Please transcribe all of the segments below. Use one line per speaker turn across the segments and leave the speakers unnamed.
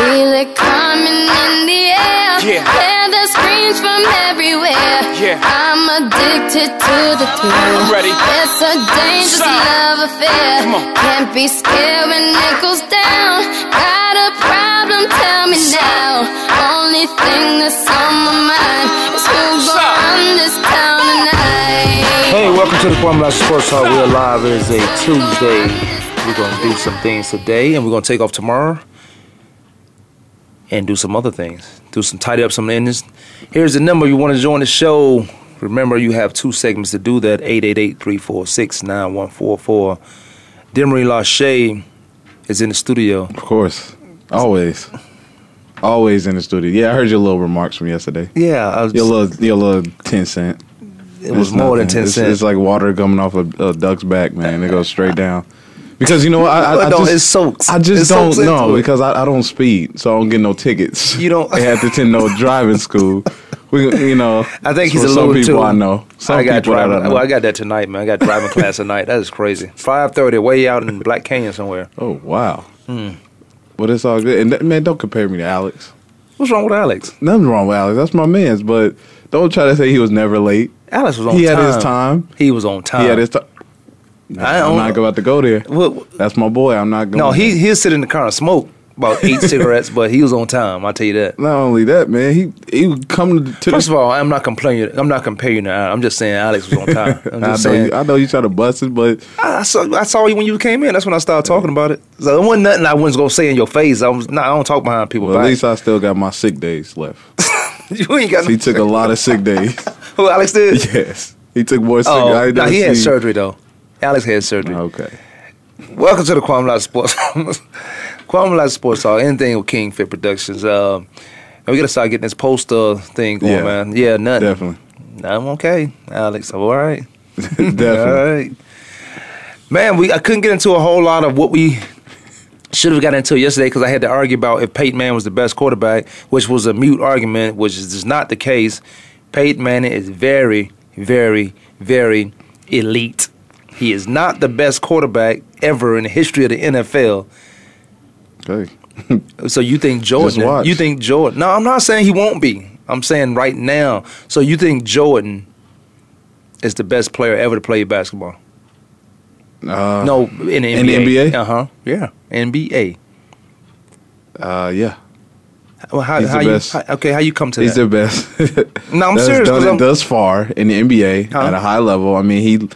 Feel it coming in the air.
Yeah.
Hear the screams from everywhere.
Yeah.
I'm addicted to the thrill.
I'm ready.
It's a dangerous
Son.
love affair.
Come on.
Can't be scared when it goes down. Got a problem? Tell me now. Only thing that's on my mind is who's
Son.
gonna run this town tonight.
Hey, welcome to the Kwamie Lassiter Sports Talk. We're live. It is a Tuesday. We're going to do some things today, and we're going to take off tomorrow and do some other things. Do some tidy up some endings. Here's the number you want to join the show. Remember, you have two segments to do that 888 346 9144. Demery Lachey is in the studio.
Of course. Always. Always in the studio. Yeah, I heard your little remarks from yesterday.
Yeah, I was,
Your little, your little 10 cent.
it was
It's
more than
nothing.
10
it's,
cents.
It's like water coming off a, a duck's back, man. It goes straight down. Because you know what? I, I, I just,
it soaks.
I just
soaks
don't know because I, I don't speed, so I don't get no tickets.
You don't-
They have to attend no driving school. We, you know.
I think he's a
some
little
people
too.
I know. Some
I got
people I
driving.
don't know.
Well, I got that tonight, man. I got driving class tonight. That is crazy. Five thirty, way out in Black Canyon somewhere.
oh wow.
Hmm.
But it's all good. And that, man, don't compare me to Alex.
What's wrong with Alex?
Nothing wrong with Alex. That's my man's. But don't try to say he was never late.
Alex was on
He
time.
had his time.
He was on time.
He had his time.
I
I'm
don't
about to go there.
Well,
That's my boy. I'm not going.
no, he he'll sit in the car and smoke about eight cigarettes, but he was on time. I'll tell you that.
Not only that, man. He he would come to, to
First of all, I'm not complaining. I'm not comparing to Alex. I'm just saying Alex was on time. I'm
I know,
saying.
you, I know you try to bust it, but
I, I saw, I saw you when you came in. That's when I started talking about it. So there wasn't nothing I wasn't gonna say in your face. I was not. I don't talk behind people.
well, at
back.
least I still got my sick days left.
you ain't got.
he
No,
took a lot of sick days.
who Alex did?
yes, he took more sick.
Oh,
I ain't never
he had
seen-
surgery though. Alex had surgery.
Okay.
Welcome to the Kwamie Sports. Kwamie Sports Talk. Anything with King Fit Productions. Um, we gotta start getting this poster thing going,
Yeah.
man. Yeah, nothing.
Definitely.
I'm okay, Alex. I'm all right.
Definitely.
All right. Man, we I couldn't get into a whole lot of what we should have got into yesterday because I had to argue about if Peyton Manning was the best quarterback, which was a mute argument, which is not the case. Peyton Manning is very, very, very elite. He is not the best quarterback ever in the history of the NFL.
Okay.
So you think Jordan?
watch.
You think Jordan? No, I'm not saying he won't be. I'm saying right now. So you think Jordan is the best player ever to play basketball?
Uh,
No, in the NBA.
NBA?
Uh huh. Yeah, NBA.
Uh, yeah.
Well, how,
He's
how
the
you,
best.
how- okay, how you come to
He's
that?
He's the best.
No, I'm serious,
Done
I'm-
it thus far in the NBA
Huh?
at a high level. I mean, he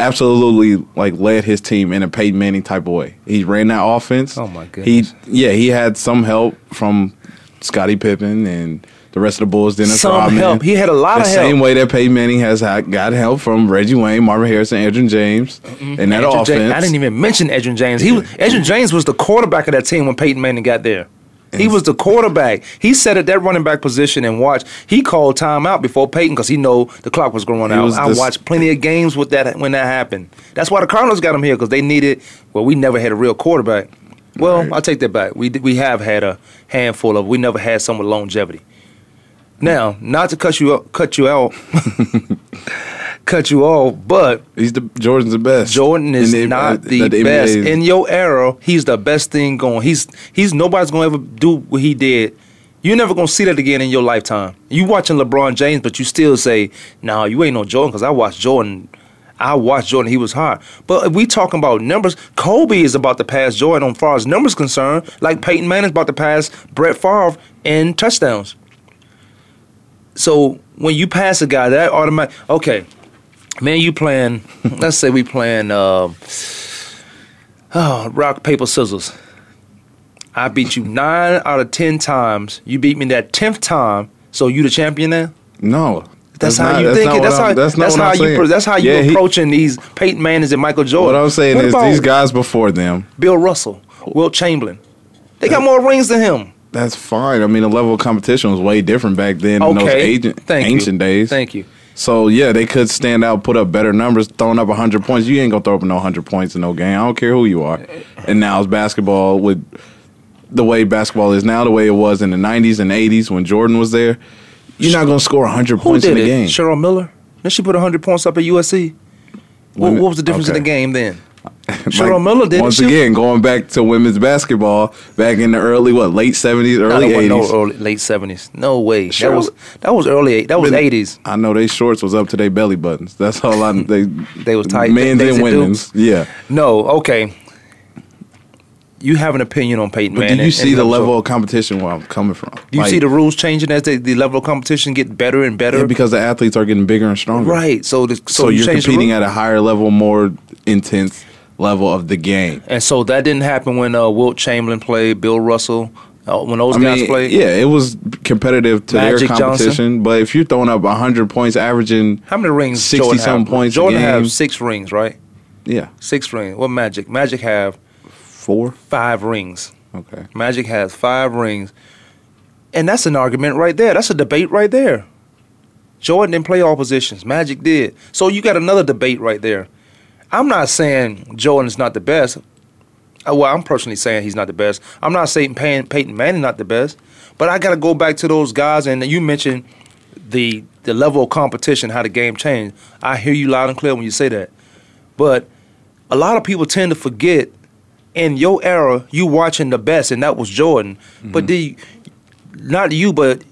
absolutely like led his team in a Peyton Manning type of way. He ran that offense.
Oh, my goodness.
He yeah, he had some help from Scottie Pippen and the rest of the Bulls. Dennis
Some
Rodman.
help. He had a lot
the
of help.
same way that Peyton Manning has had, got help from Reggie Wayne, Marvin Harrison, Edgerrin James, and that
Edgerrin
offense.
James- I didn't even mention Edgerrin James. He was, Edgerrin James was the quarterback of that team when Peyton Manning got there. He was the quarterback. He sat at that running back position and watched. He called timeout before Peyton because he know the clock was going out.
was
I watched plenty of games with that when that happened. That's why the Cardinals got him here because they needed. Well, we never had a real quarterback. Well,
Right.
I'll take that back. We we have had a handful of. We never had some with longevity. Now, not to cut you up, cut you out, cut you off, but
He's the Jordan's the best.
Jordan is
And they-
not
uh,
the
NBA
best in your era. He's the best thing going. He's he's nobody's gonna ever do what he did. You're never gonna see that again in your lifetime. You watching LeBron James, but you still say, "No, you ain't no Jordan." Because I watched Jordan. I watched Jordan. He was hot. But if we talking about numbers, Kobe is about to pass Jordan on far as numbers concerned. Like Peyton Manning's about to pass Brett Favre in touchdowns. So when you pass a guy, that automatic. Okay, man, you playing. let's say we playing. Uh, oh, rock paper scissors. I beat you nine out of ten times. You beat me that tenth time. So you the champion now?
No.
That's, how
not-
you think
not
it.
what
That's how.
That's
That's how you.
saying.
That's how you
Yeah, he-
approaching these Peyton Mannings and Michael Jordan.
What I'm saying
What
is these guys before them.
Bill Russell, Wilt Chamberlain. They got more rings than him.
That's fine. I mean, the level of competition was way different back then in those
Okay.
agent,
Thank you.
ancient days.
Thank you.
So yeah, they could stand out, put up better numbers, throwing up hundred points. You ain't gonna throw up no hundred points in no game. I don't care who you are. And now it's basketball with the way basketball is now, the way it was in the '90s and '80s when Jordan was there. You're not gonna score hundred points in a game.
Cheryl Miller. Then she put hundred points up at USC. What, what was the difference in the game then? Cheryl Miller didn't
Once
shoot.
again, going back to women's basketball, back in the early what late seventies, early eighties.
no early, late seventies. No way.
Sure.
That was that was early. eight- That was eighties.
I know they shorts was up to their belly buttons. That's all I. They
They was tight.
Men's and women's. Yeah.
No, okay. You have an opinion on Peyton
But
Manning.
do you see the level of competition where I'm coming from?
Do you
Like,
see the rules changing as the, the level of competition get better and better?
yeah, because the athletes are getting bigger and stronger.
right. So the, so,
So,
you
you're
change the
competing at a higher level, more intense level of the game.
and so that didn't happen when uh, Wilt Chamberlain played, Bill Russell, uh, when those
I
guys
mean,
played.
yeah, it was competitive to
Magic
their
Johnson.
competition. But if you're throwing up 100 points, averaging
How many rings?
60
Jordan
some points a
Jordan have six rings, right?
yeah,
Six rings. What Magic? Magic have
four.
five rings.
Okay.
Magic has five rings. And that's an argument right there. That's a debate right there. Jordan didn't play all positions. Magic did. So you got another debate right there. I'm not saying Jordan's not the best. Uh, Well, I'm personally saying he's not the best. I'm not saying Peyton, Peyton Manning not the best. But I got to go back to those guys. And you mentioned the the level of competition, how the game changed. I hear you loud and clear when you say that. But a lot of people tend to forget in your era, you watching the best, and that was Jordan. But do you, not you, but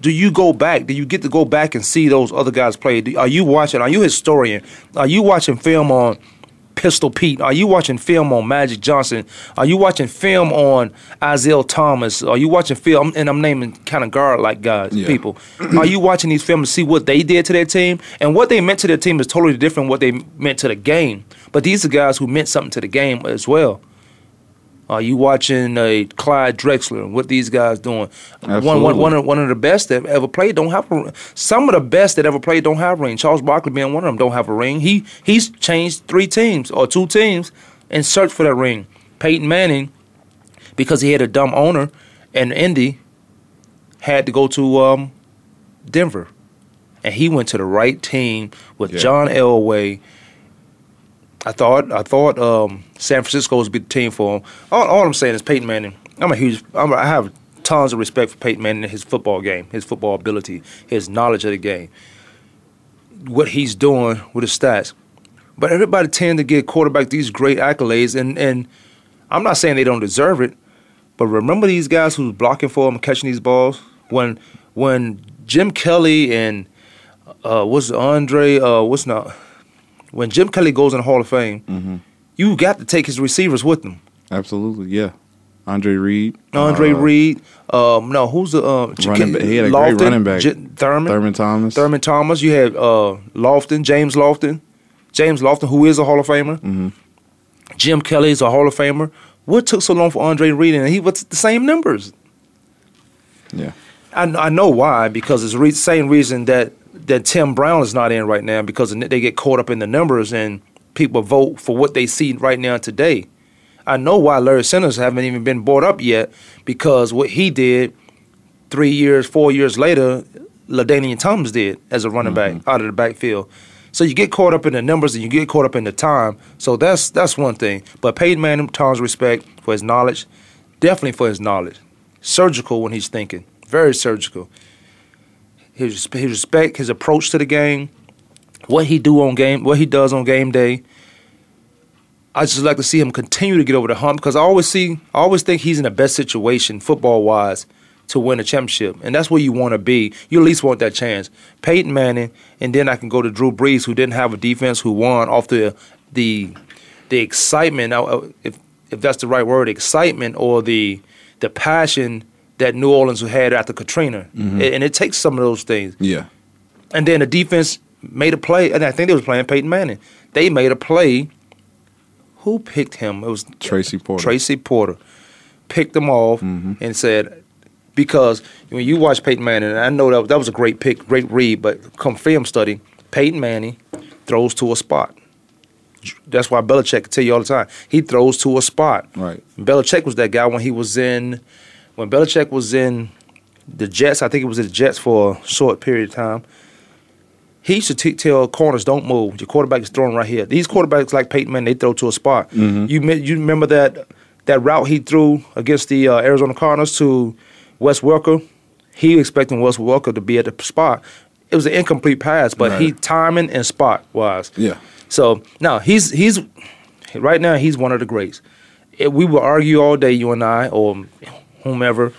do you go back? Do you get to go back and see those other guys play? Do, are you watching? Are you a historian? Are you watching film on Pistol Pete? Are you watching film on Magic Johnson? Are you watching film on Isiah Thomas? Are you watching film? And I'm naming kind of guard like guys,
Yeah.
people. Are you watching these films to see what they did to their team? And what they meant to their team is totally different what they meant to the game. But these are guys who meant something to the game as well. Are you watching uh, Clyde Drexler and what these guys doing? One, one, one, of, one of the best that ever played don't have a Some of the best that ever played don't have a ring. Charles Barkley being one of them don't have a ring. He he's changed three teams or two teams and searched for that ring. Peyton Manning, because he had a dumb owner, and Indy had to go to um, Denver, and he went to the right team with
Yeah.
John Elway. I thought I thought um, San Francisco was be the team for him. All, all I'm saying is Peyton Manning. I'm a huge. I'm, I have tons of respect for Peyton Manning and his football game, his football ability, his knowledge of the game, what he's doing with his stats. But everybody tend to get quarterback these great accolades, and and I'm not saying they don't deserve it, but remember these guys who's blocking for him, catching these balls when when Jim Kelly and uh, what's Andre uh, what's not when Jim Kelly goes in the Hall of Fame,
Mm-hmm.
you got to take his receivers with them.
Absolutely. Yeah. Andre Reed.
Andre
uh,
Reed, um, no, who's the uh,
Running back- he had a great running back.
J- Thurman,
Thurman Thomas.
Thurman Thomas. You had uh, Lofton, James Lofton, James Lofton, who is a Hall of Famer.
Mm-hmm.
Jim Kelly is a Hall of Famer. What took so long for Andre Reed? And he was the same numbers.
Yeah.
I, I know why because it's the re- same reason that that Tim Brown is not in right now because they get caught up in the numbers and people vote for what they see right now today. I know why Larry Sanders haven't even been brought up yet because what he did three years, four years later, Ladainian Thomas did as a running back mm-hmm. out of the backfield. So you get caught up in the numbers and you get caught up in the time. So that's that's one thing. But Peyton Manning, Tom's respect for his knowledge, definitely for his knowledge. Surgical when he's thinking, very surgical. His his respect, his approach to the game, what he do on game, what he does on game day. I just like to see him continue to get over the hump because I always see, I always think he's in the best situation football wise to win a championship, and that's where you want to be. You at least want that chance. Peyton Manning, and then I can go to Drew Brees, who didn't have a defense, who won off the the the excitement, uh, if if that's the right word, excitement or the the passion that New Orleans who had after Katrina, mm-hmm. and and it takes some of those things.
Yeah.
And then the defense made a play, and I think they was playing Peyton Manning. They made a play. Who picked him? It was
Tracy Porter.
Tracy Porter picked him off mm-hmm. and said, because when you watch Peyton Manning, and I know that that was a great pick, great read, but come film study, Peyton Manning throws to a spot. That's why Belichick can tell you all the time. He throws to a spot.
Right.
Belichick was that guy when he was in, when Belichick was in the Jets. I think it was the Jets for a short period of time. He used to t- tell corners, "Don't move. Your quarterback is throwing right here." These quarterbacks like Peyton Manning, they throw to a spot. You me- you remember that that route he threw against the uh, Arizona Cardinals to Wes Welker? He expecting Wes Welker to be at the spot. It was an incomplete pass, but he
Right.
timing and spot wise.
Yeah.
So now he's he's Right now, he's one of the greats. If we will argue all day, you and I, or whomever,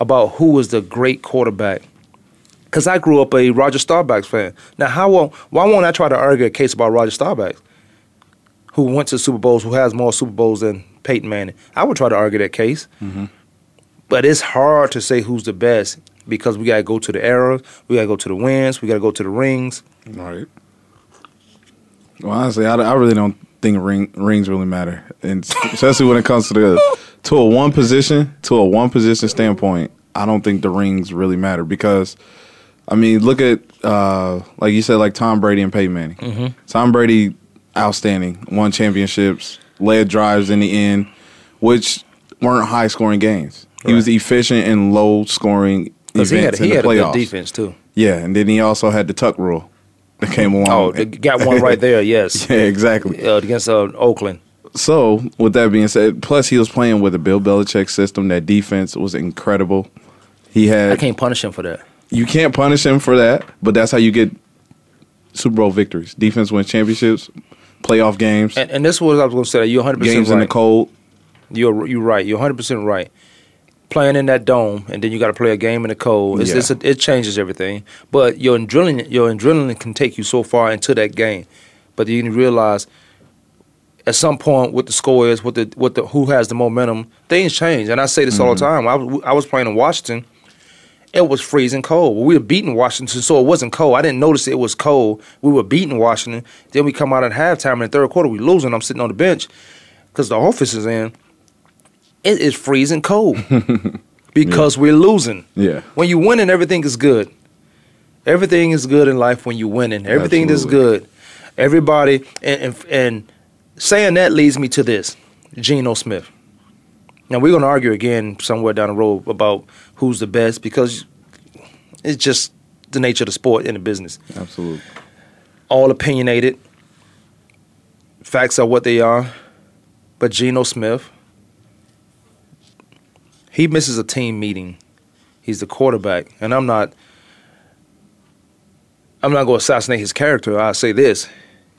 about who was the great quarterback. Because I grew up a Roger Staubach fan. Now, how won't, why won't I try to argue a case about Roger Staubach, who went to Super Bowls, who has more Super Bowls than Peyton Manning? I would try to argue that case. Mm-hmm. But it's hard to say who's the best because we got to go to the eras, we got to go to the wins, we got to go to the rings.
Right. Well, honestly, I, I really don't think ring, rings really matter, and especially when it comes to the to a one position to a one position standpoint. I don't think the rings really matter because, I mean, look at uh, like you said, like Tom Brady and Peyton Manning. Tom Brady, outstanding, won championships, led drives in the end, which weren't high scoring games. He was efficient in low scoring events
he had, he
in
had
the
a
playoffs.
good defense, too.
Yeah, and then he also had the tuck rule that came along.
Oh, got one right there, yes.
yeah, exactly.
uh, against uh, Oakland.
So, with that being said, plus he was playing with a Bill Belichick system. That defense was incredible. He had.
I can't punish him for that.
you can't punish him for that, but that's how you get Super Bowl victories. Defense wins championships, playoff games,
And, and this is what I was going to say. You're 100 percent
games
right.
in the cold.
You're you're right. You're 100 percent right. Playing in that dome, and then you got to play a game in the cold. It's,
Yeah.
it's a, it changes everything. But your adrenaline, your adrenaline can take you so far into that game. But you realize at some point what the score is, what the what the who has the momentum. Things change, and I say this all the mm. time. I was I was playing in Washington. It was freezing cold. We were beating Washington, so it wasn't cold. I didn't notice it was cold. We were beating Washington. Then we come out at halftime in the third quarter. We losing. I'm sitting on the bench because the office is in. It is freezing cold because we're losing.
Yeah.
When you winning, everything is good. Everything is good in life when you winning. Everything is good. Everybody and, and and saying that leads me to this, Geno Smith. Now we're gonna argue again somewhere down the road about who's the best because it's just the nature of the sport and the business.
Absolutely.
All opinionated. Facts are what they are. But Geno Smith, he misses a team meeting. He's the quarterback, and I'm not. I'm not going to assassinate his character. I'll say this: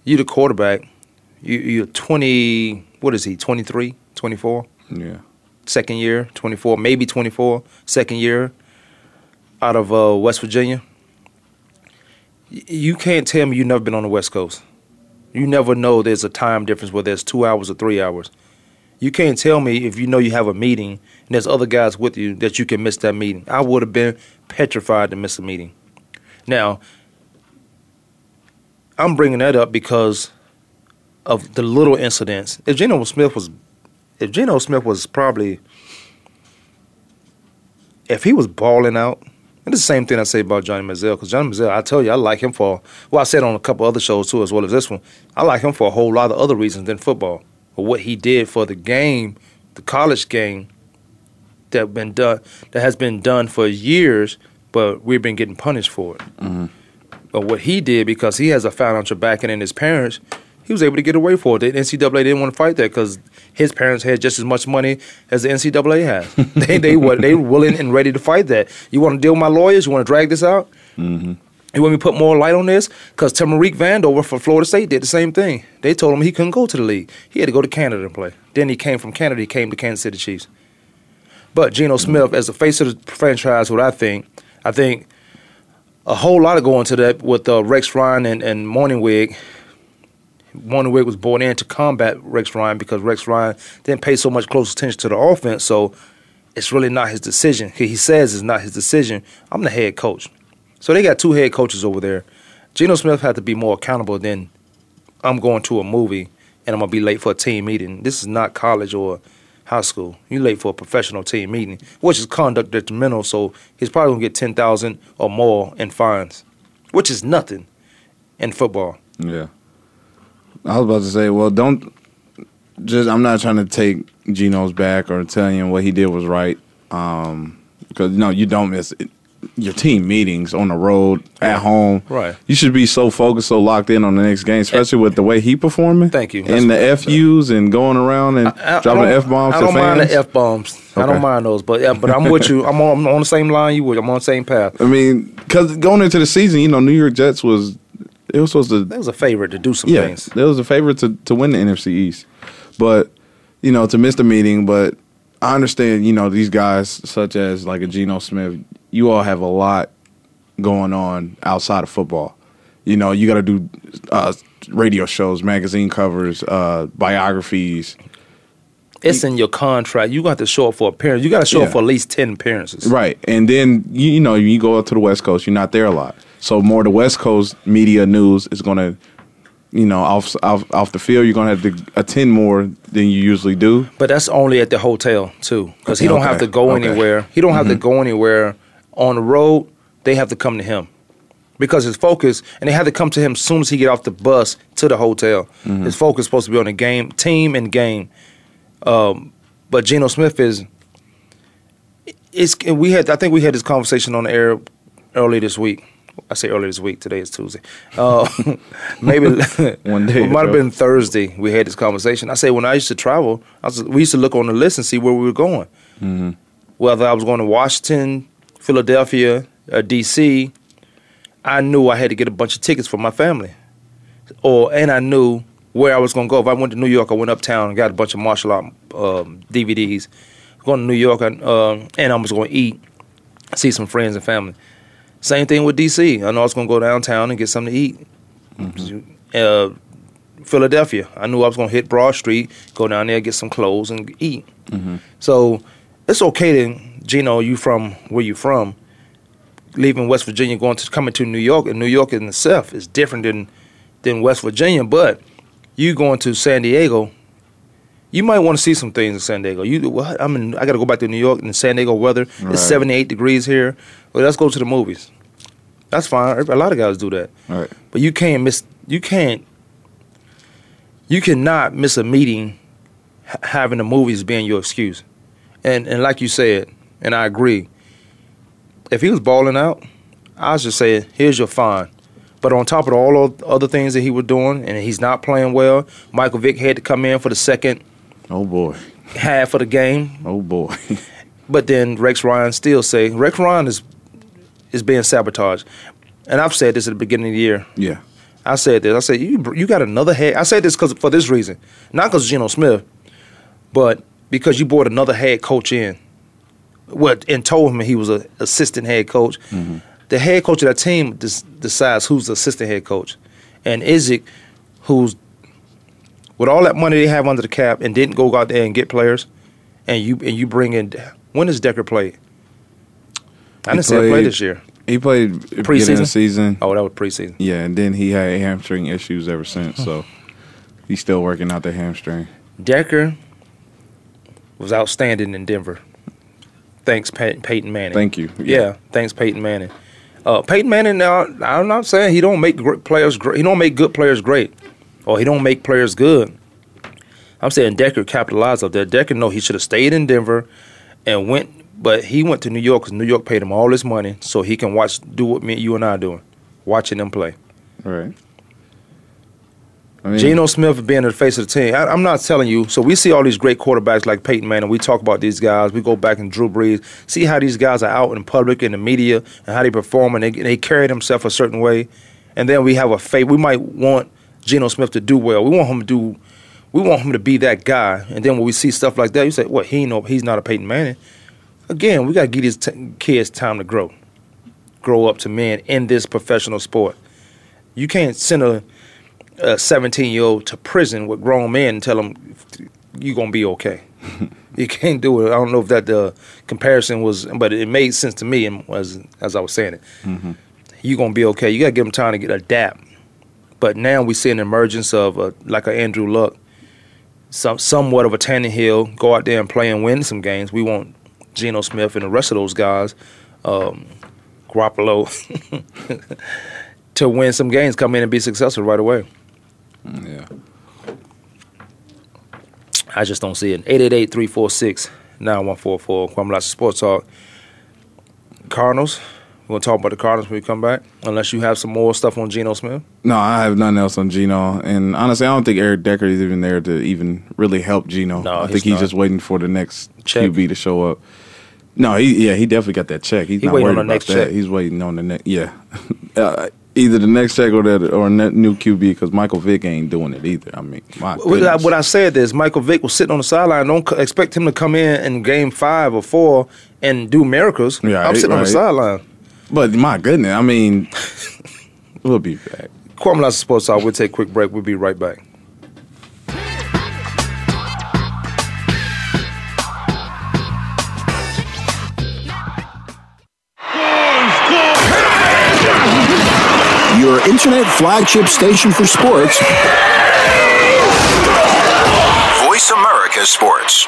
you the quarterback. You, you're 20. What is he? 23, 24
Yeah.
second year, 24, maybe 24, second year out of uh, West Virginia. Y- You can't tell me you've never been on the West Coast. You never know there's a time difference where there's two hours or three hours. You can't tell me if you know you have a meeting and there's other guys with you that you can miss that meeting. I would have been petrified to miss a meeting. Now, I'm bringing that up because of the little incidents. If Geno Smith was if Geno Smith was probably if he was balling out, and it's the same thing I say about Johnny Manziel, because Johnny Manziel, I tell you, I like him for well, I said on a couple other shows too, as well as this one. I like him for a whole lot of other reasons than football. For what he did for the game, the college game that been done that has been done for years, but we've been getting punished for it. Mm-hmm. But what he did because he has a financial backing in his parents, he was able to get away for it. The NCAA didn't want to fight that because his parents had just as much money as the NCAA has. they they were they were willing and ready to fight that. You want to deal with my lawyers? You want to drag this out? Mm-hmm. You want me to put more light on this? Because Tamarick Vanover for Florida State did the same thing. They told him he couldn't go to the league. He had to go to Canada and play. Then he came from Canada. He came to Kansas City Chiefs. But Geno Smith, as the face of the franchise, what I think, I think a whole lot of going to that with uh, Rex Ryan and, and Mornhinweg. Mornhinweg was brought in to combat Rex Ryan because Rex Ryan didn't pay so much close attention to the offense. So it's really not his decision. He says it's not his decision. I'm the head coach. So they got two head coaches over there. Geno Smith had to be more accountable than I'm going to a movie and I'm gonna be late for a team meeting. This is not college or high school. You're late for a professional team meeting, which is conduct detrimental. So he's probably gonna get ten thousand or more in fines, which is nothing in football.
Yeah. I was about to say, well, don't just. I'm not trying to take Geno's back or telling him what he did was right. Um, because no, you don't miss it. your team meetings on the road at home.
Right.
You should be so focused, so locked in on the next game, especially with the way he performing.
Thank you.
And the
That's-
FUs and going around and
I- I
dropping
don't-
F bombs
I
to
don't mind the F bombs. I don't mind those, but yeah, but I'm with you. I'm on, I'm on the same line you would. I'm on the same path.
I mean, because going into the season, you know, New York Jets was it was supposed to
That was a favorite to do some
yeah,
things.
they was a favorite to, to win the NFC East. But you know, to miss the meeting, but I understand. You know, these guys such as like a Geno Smith, you all have a lot going on outside of football. You know, you got to do uh, radio shows, magazine covers, uh, biographies.
It's in your contract. You got to show up for appearance. You got to show
Yeah.
up for at least ten appearances.
Right. And then you, you know, you go up to the West Coast, you're not there a lot. So more the West Coast media news is going to you know, off off off the field, you're going to have to attend more than you usually do.
But that's only at the hotel too, because he don't have to go
okay. Mm-hmm.
anywhere. He don't have to go anywhere on the road. They have to come to him because his focus, and they have to come to him as soon as he get off the bus to the hotel.
Mm-hmm.
His focus is supposed to be on the game, team, and game. Um, but Geno Smith is. It's and we had. I think we had this conversation on the air early this week. I say earlier this week. Today is Tuesday. Uh, maybe
One day
It might have been Thursday. We had this conversation. I say when I used to travel, I was, we used to look on the list and see where we were going.
Mm-hmm.
Whether I was going to Washington, Philadelphia, or D.C., I knew I had to get a bunch of tickets for my family, or and I knew where I was going to go. If I went to New York, I went uptown and got a bunch of martial art um, DVDs. Going to New York, and, um, and I was going to eat, see some friends and family. Same thing with DC. I know I was going to go downtown and get something to eat. Uh, Philadelphia, I knew I was going to hit Broad Street, go down there, get some clothes, and eat. So it's okay to, Geno, you from where you from, leaving West Virginia, going to coming to New York, and New York in itself is different than than West Virginia. But you going to San Diego, you might want to see some things in San Diego. You, what? I'm in, I got to go back to New York and San Diego weather.
Right.
It's 78 degrees here. Well, let's go to the movies. That's fine. A lot of guys do that.
Right.
But you can't miss. You can't. You cannot miss a meeting, ha- having the movies being your excuse, and and like you said, and I agree. If he was balling out, I was just saying, here's your fine. But on top of all the other things that he was doing, and he's not playing well, Michael Vick had to come in for the second
Oh boy.
half of the game.
Oh boy.
But then Rex Ryan still say Rex Ryan is is being sabotaged, and I've said this at the beginning of the year.
yeah.
I said this. I said you you got another head. I said this because for this reason, not because Geno Smith, but because you brought another head coach in. What and told him he was a assistant head coach. Mm-hmm. The head coach of that team des- decides who's the assistant head coach, and Isaac, who's with all that money they have under the cap and didn't go out there and get players, and you and you bring in when does Decker play? I didn't see him play
played-
this year.
He played at the beginning of
Preseason?
season.
Oh, that was preseason.
Yeah, and then he had hamstring issues ever since. So he's still working out the hamstring.
Decker was outstanding in Denver. Thanks, Pey- Peyton Manning.
Thank you.
Yeah, thanks, Peyton Manning. Uh, Peyton Manning. Now, I'm not saying he don't make great players great. He don't make good players great, or he don't make players good. I'm saying Decker capitalized off that. Decker know he should have stayed in Denver and went, but he went to New York because New York paid him all this money so he can watch do what me, you and I are doing, watching them play.
All right. I mean,
Geno Smith being the face of the team. I, I'm not telling you. So we see all these great quarterbacks like Peyton Manning. We talk about these guys. We go back and Drew Brees. See how these guys are out in public in the media and how they perform and they, they carry themselves a certain way. And then we have a faith. We might want Geno Smith to do well. We want him to do. We want him to be that guy. And then when we see stuff like that, you say, "What? He ain't no. He's not a Peyton Manning." Again, we got to give these t- kids time to grow, grow up to men in this professional sport. You can't send a a 17 year old to prison with grown men and tell them you're gonna be okay. you can't do it. I don't know if that the comparison was, but it made sense to me and as as I was saying it. Mm-hmm. You're gonna be okay. You gotta give them time to get adapt. But now we see an emergence of a, like a Andrew Luck, some somewhat of a Tannehill, go out there and play and win some games. We want Geno Smith and the rest of those guys, um, Garoppolo, to win some games, come in and be successful right away.
yeah.
I just don't see it. 888-346-9144. Kwamie Lassiter Sports Talk. Cardinals. We're to talk about the Cardinals when we come back. Unless you have some more stuff on Geno Smith.
No, I have nothing else on Geno. And honestly, I don't think Eric Decker is even there to even really help Geno.
No,
I
he's
think he's
not.
just waiting for the next
Check.
QB to show up. No, he yeah, he definitely got that check. He's
He
not
waiting
worried
on the
about
next
that.
check.
He's waiting on the next. Yeah, uh, Either the next check or that or net new QB because Michael Vick ain't doing it either. I mean, my
What I,
goodness.
what I said is Michael Vick was sitting on the sideline. Don't c- expect him to come in in game five or four and do miracles.
Yeah,
I'm sitting on the
right.
sideline.
But my goodness, I mean, we'll be back.
Kwamie Lassiter Sports Talk. We'll take a quick break. We'll be right back.
Your internet flagship station for sports.
Voice America Sports.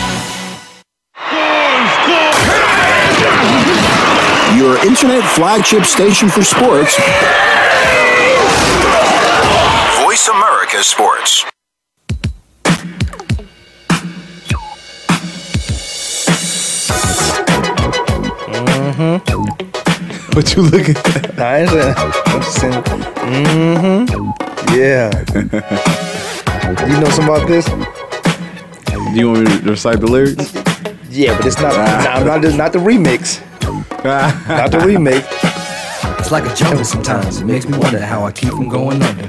Internet flagship station for sports.
Voice America Sports. Mhm.
What you looking at?
I ain't saying. I'm just saying. Mm-hmm. Yeah. you know something about this?
Do you want me to recite the lyrics?
Yeah, but it's not. nah, not, the, not the remix. Not the remake.
It's like a jungle sometimes. It makes me wonder how I keep from going under.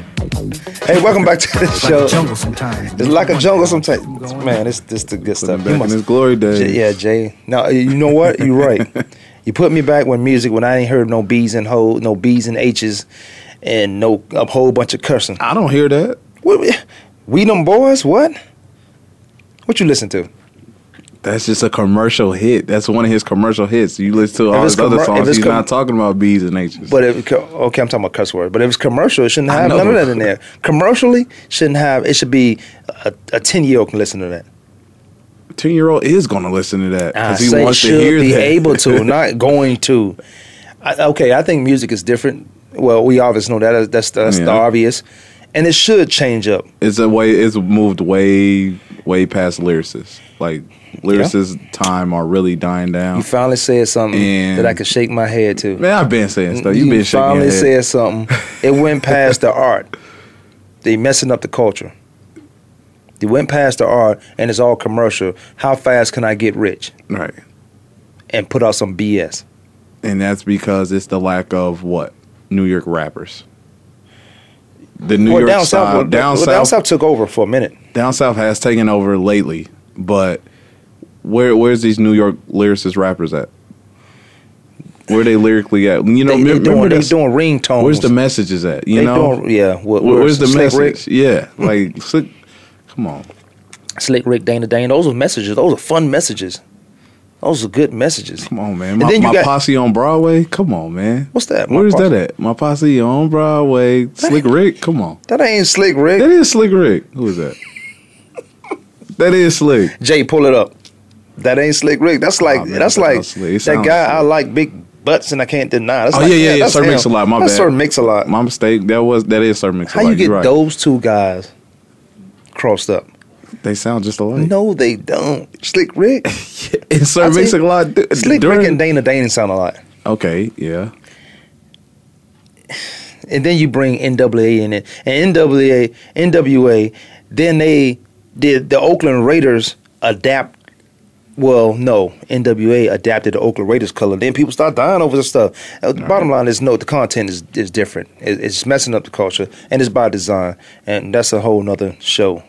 Hey, welcome back to the
It's like
show.
a jungle sometimes.
It's like a jungle sometimes. Man, this this the good stuff.
Back
You
in his glory days.
J- yeah, Jay. Now you know what? You're right. you put me back when music when I ain't heard no B's and ho, no B's and H's, and no a whole bunch of cursing.
I don't hear that.
What, we- we them boys? What? What you listen to?
That's just a commercial hit. That's one of his commercial hits. You listen to all his other
commer- if
songs. He's
com-
not talking about B's and H's.
But if okay, I'm talking about cuss words. But if it's commercial, it shouldn't have none of that in there. Commercially, shouldn't have. It should be a, ten year old can listen to that.
ten year old is going to listen to that
I
because he
say
wants
should
to hear
be
that.
able to, not going to. I, okay, I think music is different. Well, we obviously know that. That's that's the obvious, and it should change up.
it's a way. It's moved way, way past lyricists. Like lyricists' time are really dying down.
You finally said something
And-
that I could shake my head to.
Man, I've been saying stuff. You've been shaking
finally
your head.
said something. It went past the art. They messing up the culture. They went past the art, and it's all commercial. How fast can I get rich
right,
and put out some BS?
and that's because it's the lack of what New York rappers. The New
well,
York
down
style,
south, well,
down,
well,
south,
down south took over for a minute.
down south has taken over lately, but where where's these New York lyricist rappers at? Where they lyrically at? You know,
They, they
remember
doing, they doing ringtones.
Where's the messages at? You
They
know,
doing- yeah. Where,
Where- where's the
Slick
message?
Rick,
Yeah, hmm. like slick. Come on,
Slick Rick, Dana Dane. Those are messages. Those are fun messages. Those are good messages.
come on, man.
And
My,
then you
my
got-
posse on Broadway. Come on, man.
What's that? My
Where's
posse-
that at? My posse on Broadway. Slick Rick. Come on.
That ain't Slick Rick.
That is Slick Rick. Who is that? that is Slick.
Jay, pull it up. That ain't Slick Rick. That's like
Oh, man,
that's
that
like that guy. I like big butts and I can't deny. That's
Oh
like,
yeah, yeah, yeah. Sir. Mix a lot. My
that's
bad.
Sir Mix a lot.
My mistake. That was that is Sir Mix a
How you get
right.
those two guys crossed up?
They sound just alike.
No, they don't. Slick Rick.
And Sir Mix a lot. d-
Slick
during-
Rick and Dana Dane sound alike.
Okay, yeah.
and then you bring NWA in it, and NWA, NWA, then they did the Oakland Raiders adapt. Well, no, NWA adapted the Oakland Raiders color. Then people start dying over this stuff. Uh, the bottom line is, no, the content is is different. It, it's messing up the culture, and it's by design, and that's a whole nother show,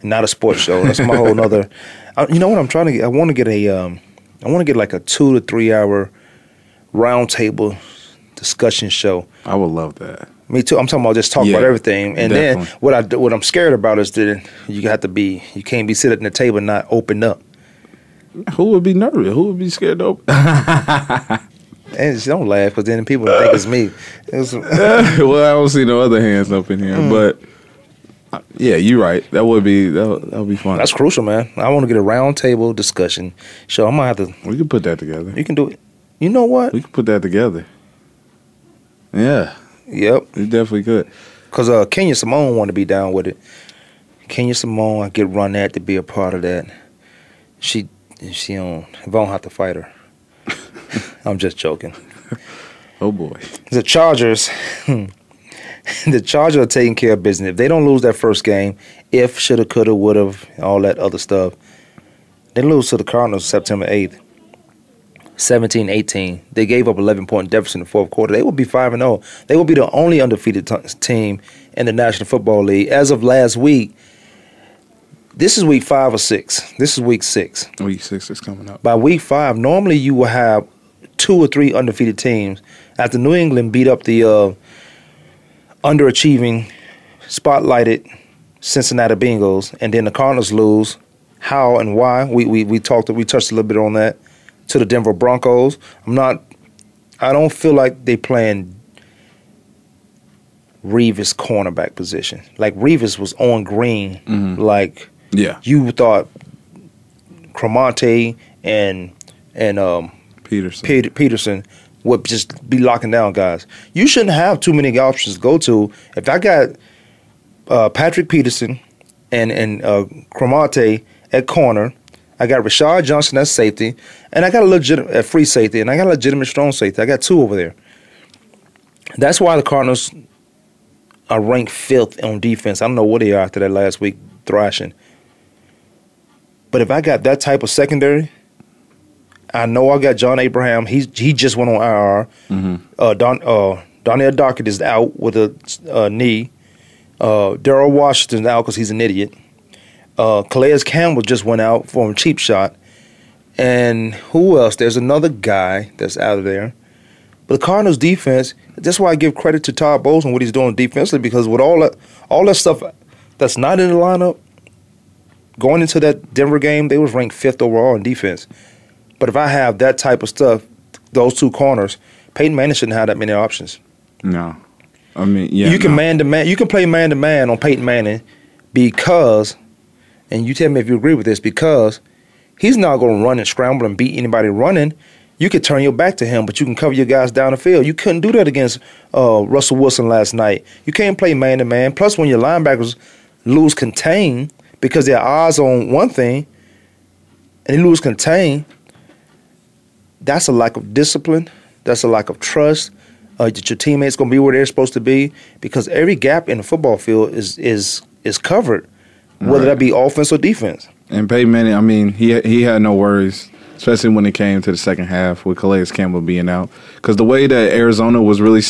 and not a sports show. That's my whole nother. I, you know what I'm trying to get? I want to get a, um, I want to get like a two to three hour roundtable discussion show.
I would love that.
Me too. I'm talking about just talk
Yeah,
about everything, and then what I what I'm scared about is that you have to be you can't be sitting at the table and not open up.
Who would be nervous? Who would be scared to open?
And don't laugh because then people think it's me. It's-
well, I don't see no other hands up in here,
Mm.
but uh, yeah, you're right. That would be that would, that would be fun.
that's crucial, man. I want to get a round table discussion So I'm gonna have to.
we can put that together.
You can do it. You know what?
We can put that together. Yeah,
Yep.
we definitely could.
Because uh, Kenya Simone want to be down with it. Kenya Simone, I get run at to be a part of that. She she don't. If I don't have to fight her, I'm just joking.
Oh boy.
The Chargers, the Chargers are taking care of business. If they don't lose that first game, if shoulda, coulda, woulda, all that other stuff, they lose to the Cardinals September 8th. 17-18. They gave up 11 point deficit in the fourth quarter. They will be 5 and 0. They will be the only undefeated t- team in the National Football League as of last week. This is week 5 or 6. This is week 6
Week six is coming up.
by week five, normally you will have two or three undefeated teams. After New England beat up the uh, underachieving, spotlighted Cincinnati Bengals, and then the Cardinals lose. How and why? We we we talked. We touched a little bit on that to the Denver Broncos. I'm not. I don't feel like they playing Reeves cornerback position. Like Reeves was on green. Like
Yeah,
you thought Cromartie and and um,
Peterson.
Peter, Peterson would just be locking down guys. You shouldn't have too many options to go to. If I got uh, Patrick Peterson and and uh, Cromartie at corner, I got Rashad Johnson at safety, and I got a legitimate at free safety, and I got a legitimate strong safety. I got two over there. That's why the Cardinals are ranked fifth on defense. I don't know what they are after that last week thrashing. But if I got that type of secondary, I know I got John Abraham. He's he just went on IR. Uh, Don uh, Darnell Dockett is out with a uh, knee. Uh, Daryl Washington's out because he's an idiot. Uh, Calais Campbell just went out for a cheap shot. And who else? There's another guy that's out of there. But the Cardinals defense, that's why I give credit to Todd Bowles and what he's doing defensively because with all that all that stuff that's not in the lineup, going into that Denver game, they was ranked fifth overall in defense. But if I have that type of stuff, those two corners, Peyton Manning shouldn't have that many options.
No, I mean yeah.
you can
no.
man to man. You can play man to man on Peyton Manning because, and you tell me if you agree with this, because he's not going to run and scramble and beat anybody running. You could turn your back to him, but you can cover your guys down the field. You couldn't do that against uh, Russell Wilson last night. You can't play man to man. Plus, when your linebackers lose contain because their eyes on one thing, and they lose contain, that's a lack of discipline. That's a lack of trust. Uh, that your teammates gonna be where they're supposed to be because every gap in the football field is is is covered, whether
Right.
that be offense or defense.
And Peyton Manning, I mean, he he had no worries, especially when it came to the second half with Calais Campbell being out. Because the way that Arizona was really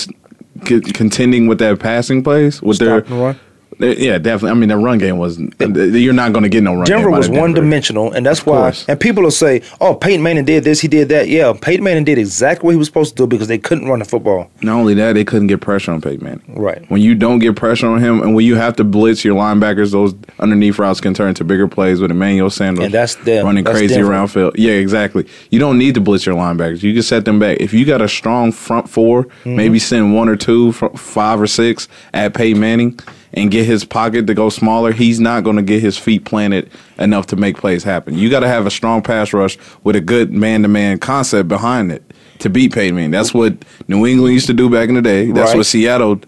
contending with that passing plays, with
Stop
their- yeah, definitely. I mean, the run game was you're not going to get no run.
Denver was one dimensional, and that's why. And people will say, "Oh, Peyton Manning did this, he did that." Yeah, Peyton Manning did exactly what he was supposed to do because they couldn't run the football.
Not only that, they couldn't get pressure on Peyton Manning.
Right.
When you don't get pressure on him, and when you have to blitz your linebackers, those underneath routes can turn into bigger plays with Emmanuel Sanders
And that's them.
running
That's
crazy
Denver.
around field. Yeah, exactly. You don't need to blitz your linebackers. You can set them back. If you got a strong front 4
Mm-hmm.
maybe send one or two, five or six at Peyton Manning, and get his pocket to go smaller. He's not going to get his feet planted enough to make plays happen. You got to have a strong pass rush with a good man-to-man concept behind it to beat Peyton. That's what New England used to do back in the day. That's
Right.
what Seattle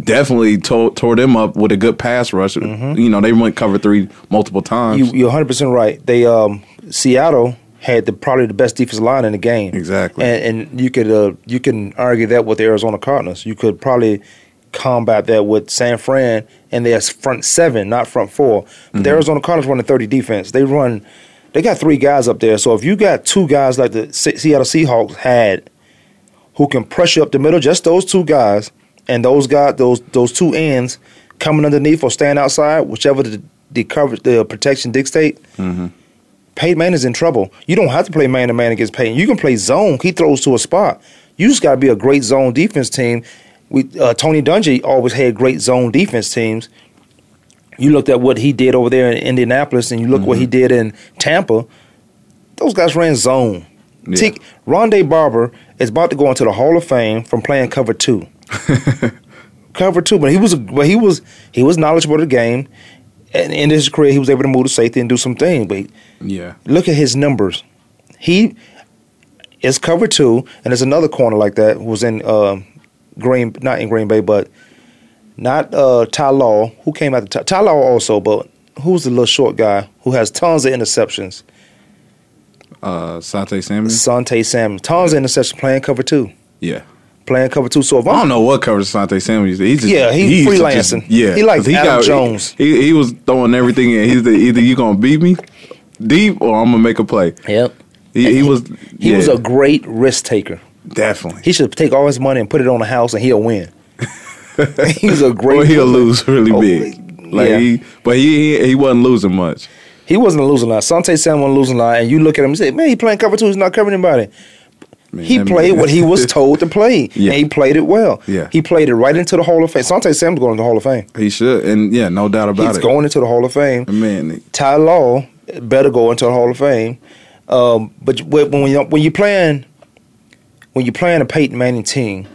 definitely tore, tore them up with a good pass rush. You know, they went cover three multiple times.
You, you're 100 percent right. They um, Seattle had the probably the best defensive line in the game.
Exactly.
and, and you could uh, you can argue that with the Arizona Cardinals. You could probably combat that with San Fran and their front seven, not front 4
Mm-hmm.
the Arizona Cardinals run a 30 defense. They run. They got three guys up there. So if you got two guys like the Seattle Seahawks had, who can pressure up the middle, just those two guys, and those guys, those those two ends coming underneath or staying outside, whichever the the coverage, the protection dictate. Peyton Manning's in trouble. You don't have to play man to man against Peyton. You can play zone. He throws to a spot. You just got to be a great zone defense team. We uh, Tony Dungy always had great zone defense teams. You looked at what he did over there in Indianapolis, and you look what he did in Tampa. Those guys ran zone.
Yeah.
T- Rondé Barber is about to go into the Hall of Fame from playing cover two. cover two, but he was, but he was, he was knowledgeable of the game. And in his career, he was able to move to safety and do some things. But
yeah.
look at his numbers. He is cover two, and there's another corner like that who was in uh, Green, not in Green Bay, but not uh, Ty Law, who came after Ty, Ty Law also, but who's the little short guy who has tons of interceptions?
Uh, Sante Samuel.
Sante Samuel, tons of interceptions playing cover two,
Yeah.
playing cover two. So if
I
I'm
don't know what covers Sante Samuel. used to- He just
Yeah, he
used to
freelancing.
yeah,
He like
'cause
Adam Jones.
He, he was throwing everything in. He's the, either you gonna beat me deep or I'm gonna make a play.
Yep.
He, he was
He
yeah,
was a great risk taker.
Definitely.
He should take all his money and put it on the house, and he'll win. he was a great.
or he'll lose really
Oh,
big. Like
yeah.
he, but he, he he wasn't losing much.
He wasn't losing a lot. Sante Sam wasn't losing a lot, and you look at him and say, "Man, he playing cover two. He's not covering anybody."
Man,
He played what he was told to play,
Yeah.
and he played it well.
Yeah.
he played it right into the Hall of Fame. Sante Sam's going to the Hall of Fame.
He should, and yeah, no doubt about
He's
it.
He's going into the Hall of Fame.
Man,
Ty Law better go into the Hall of Fame. Um, but when when you when you playing when you're playing a Peyton Manning team,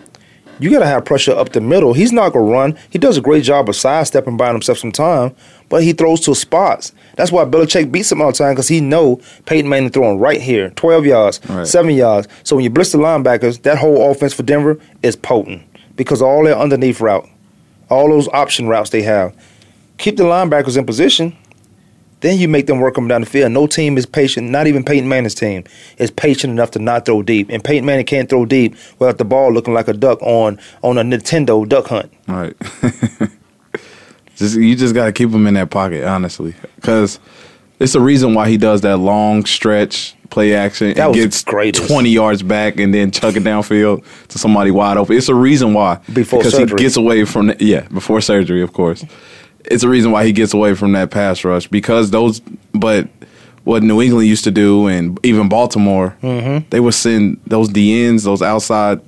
you got to have pressure up the middle. He's not gonna run. He does a great job of sidestepping, buying himself some time, but he throws to spots. That's why Belichick beats him all the time because he know Peyton Manning throwing right here, twelve yards,
Right.
seven yards. So when you blitz the linebackers, that whole offense for Denver is potent because all their underneath route, all those option routes they have. Keep the linebackers in position. Then you make them work them down the field. No team is patient, not even Peyton Manning's team, is patient enough to not throw deep. And Peyton Manning can't throw deep without the ball looking like a duck on on a Nintendo duck hunt.
Right. just you just got to keep him in that pocket, honestly, because it's the reason why he does that long stretch play action
That
and gets
greatest.
twenty yards back and then chuck it downfield to somebody wide open. It's a reason why
Before
because
surgery.
he gets away from the, yeah before surgery, of course. It's a reason why he gets away from that pass rush because those, but. What New England used to do, and even Baltimore,
Mm-hmm.
they would send those DNs, those outside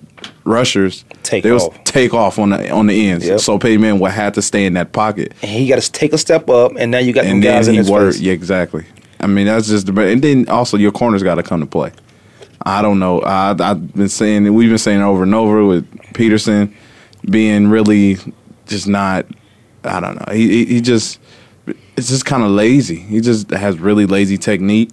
rushers,
Take
they was
off.
take off on the on the ends.
Yep.
So Peyton Manning would have to stay in that pocket,
And he got to take a step up, and now you got
and
guys in his
worked. Yeah, exactly. I mean, that's just the. And then also your corners got to come to play. I don't know. I, I've been saying we've been saying over and over with Peterson being really just not. I don't know. He he, just it's just kind of lazy. He just has really lazy technique.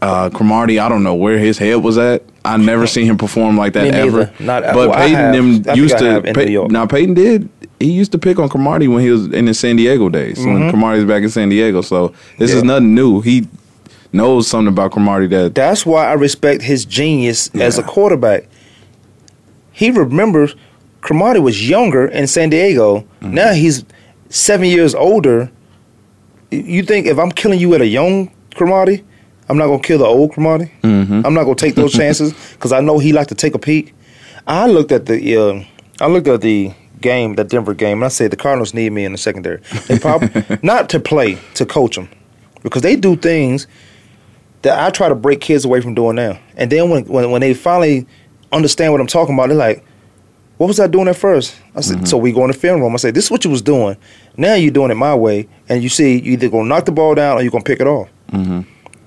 Uh, Cromartie, I don't know where his head was at. I never seen him perform like that ever.
Not-
but
well,
Peyton
have.
Them used to. now Peyton did. He used to pick on Cromartie when he was in the San Diego days. When Cromartie was back in San Diego, so this is
Mm-hmm.
Nothing new. He knows something about Cromartie that
That's why I respect his genius as a quarterback. He remembers Cromartie was younger in San Diego.
Mm-hmm.
Now he's seven years older. You think if I'm killing you at a young Cromartie, I'm not gonna kill the old Cromartie?
Mm-hmm.
I'm not gonna take those chances because I know he like to take a peek. I looked at the uh, I looked at the game, that Denver game, and I said the Cardinals need me in the secondary. They probably not to play, to coach them, because they do things that I try to break kids away from doing now. And then when when, when they finally understand what I'm talking about, they're like, "What was I doing at first? I said, "So we go in the film room." I said, "This is what you was doing. Now you're doing it my way, and you see you either gonna knock the ball down or you're gonna pick it off."
Mm-hmm.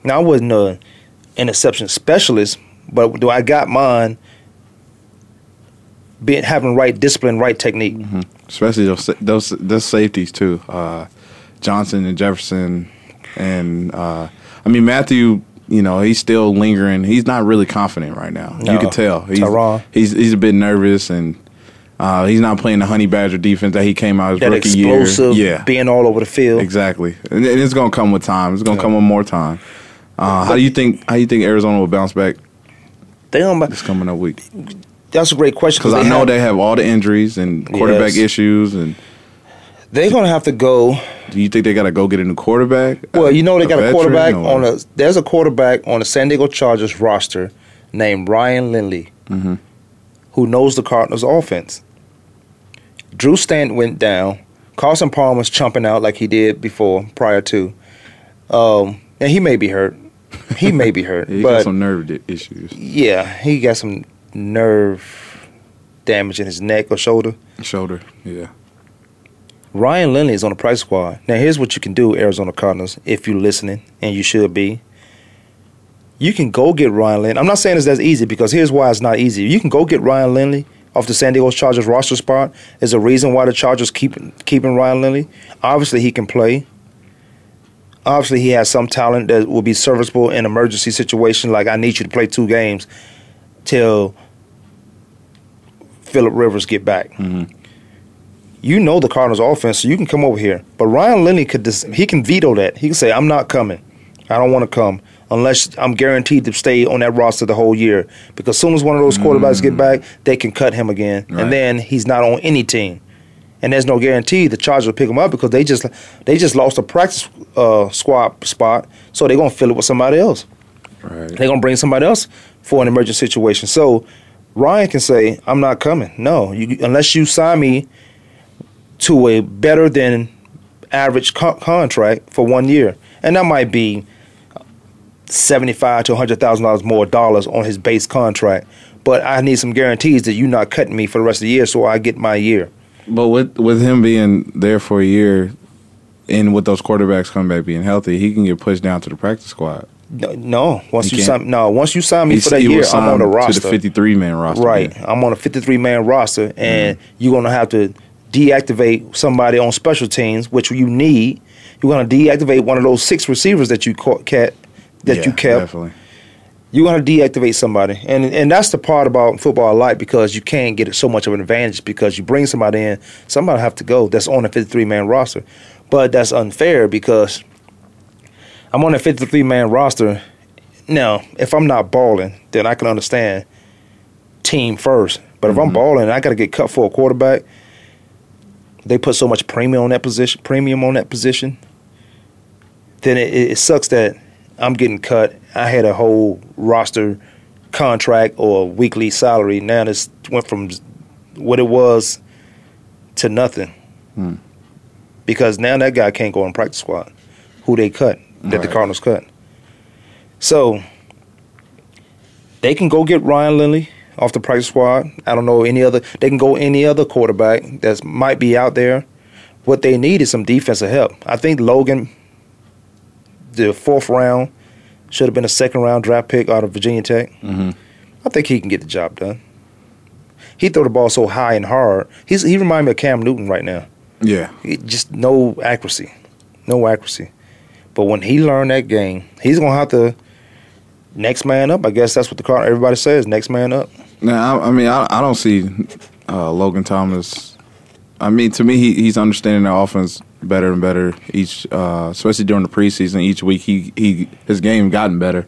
Now I wasn't a interception specialist, but do I got mine? Being having right discipline, right technique.
especially those those, those safeties too. Uh, Johnson and Jefferson, and uh, I mean Matthew. You know he's still lingering. He's not really confident right now.
No.
you can tell. He's, he's he's a bit nervous, and Uh, he's not playing the Honey Badger defense that he came out his
that
rookie
explosive,
year. Yeah,
being all over the field.
exactly. And, and it's gonna come with time. It's gonna come with more time. Uh, how do you think? How do you think Arizona will bounce back
They don't,
this coming up week?
that's a great question
Because I know
have-
they have all the injuries and quarterback
Yes.
issues. And
they're going to have to go.
do you think they got to go get a new quarterback?
Well, you know they got a quarterback
or-
on a. There's a quarterback on the San Diego Chargers roster named Ryan Lindley,
Mm-hmm.
who knows the Cardinals' offense. Drew Stanton went down. Carson Palmer's chumping out like he did before, prior to. Um, and he may be hurt. He may be hurt,
Yeah, he
but
got some nerve issues.
yeah, he got some nerve damage in his neck or shoulder.
Shoulder. Yeah.
Ryan Lindley is on the price squad. Now, here's what you can do, Arizona Cardinals, if you're listening, and you should be. You can go get Ryan Lindley. I'm not saying it's that easy because here's why it's not easy. You can go get Ryan Lindley off the San Diego Chargers roster spot. is a reason why the Chargers keep keeping Ryan Lindley. Obviously, he can play. Obviously, he has some talent that will be serviceable in emergency situation. Like I need you to play two games till Philip Rivers get back mm-hmm. you know the Cardinals offense, so you can come over here. But Ryan Lindley could dis- he can veto that. He can say, "I'm not coming. I don't want to come unless I'm guaranteed to stay on that roster the whole year." Because as soon as one of those quarterbacks get back, they can cut him again,
Right.
and then he's not on any team. And there's no guarantee the Chargers will pick him up because they just they just lost a practice uh, squad spot, so they're gonna fill it with somebody else.
Right.
They're gonna bring somebody else for an emergency situation. So Ryan can say, "I'm not coming." No, you, unless you sign me to a better than average co- contract for one year, and that might be seventy-five to hundred thousand dollars more dollars on his base contract. But I need some guarantees that you're not cutting me for the rest of the year, so I get my year.
But with with him being there for a year, and with those quarterbacks coming back being healthy, he can get pushed down to the practice squad.
No, no once
He
you
can't.
sign, no, once you sign me for that year, I'm on the roster.
to the fifty three man roster.
Right. I'm on a 53 man roster, and
Mm-hmm.
you're going to have to deactivate somebody on special teams, which you need. You're going to deactivate one of those six receivers that you caught, cat, that
Yeah,
you kept.
Definitely.
You want to deactivate somebody, and and that's the part about football I like because you can't get so much of an advantage because you bring somebody in, somebody have to go that's on a 53 man roster, but that's unfair because I'm on a 53 man roster. Now, if I'm not balling, then I can understand team first. But if I'm mm-hmm. balling and I got to get cut for a quarterback, they put so much premium on that position. Premium on that position. Then it, it sucks that I'm getting cut. I had a whole roster contract or weekly salary. Now this went from what it was to nothing. Hmm. Because now that guy can't go on practice squad. Who they cut? That the Cardinals cut. So they can go get Ryan Lindley off the practice squad. I don't know any other. They can go any other quarterback that might be out there. What they need is some defensive help. I think Logan, the fourth round, should have been a second round draft pick out of Virginia Tech.
Mhm.
I think he can get the job done. He throw the ball so high and hard. He's he remind me of Cam Newton right now.
Yeah.
He- just no accuracy, no accuracy. But when he learned that game, he's gonna have to next man up. I guess that's what the car everybody says. Next man up.
Now, I, I mean, I, I don't see uh, Logan Thomas. I mean, to me, he, he's understanding the offense better and better each, uh, especially during the preseason. Each week, he he his game gotten better,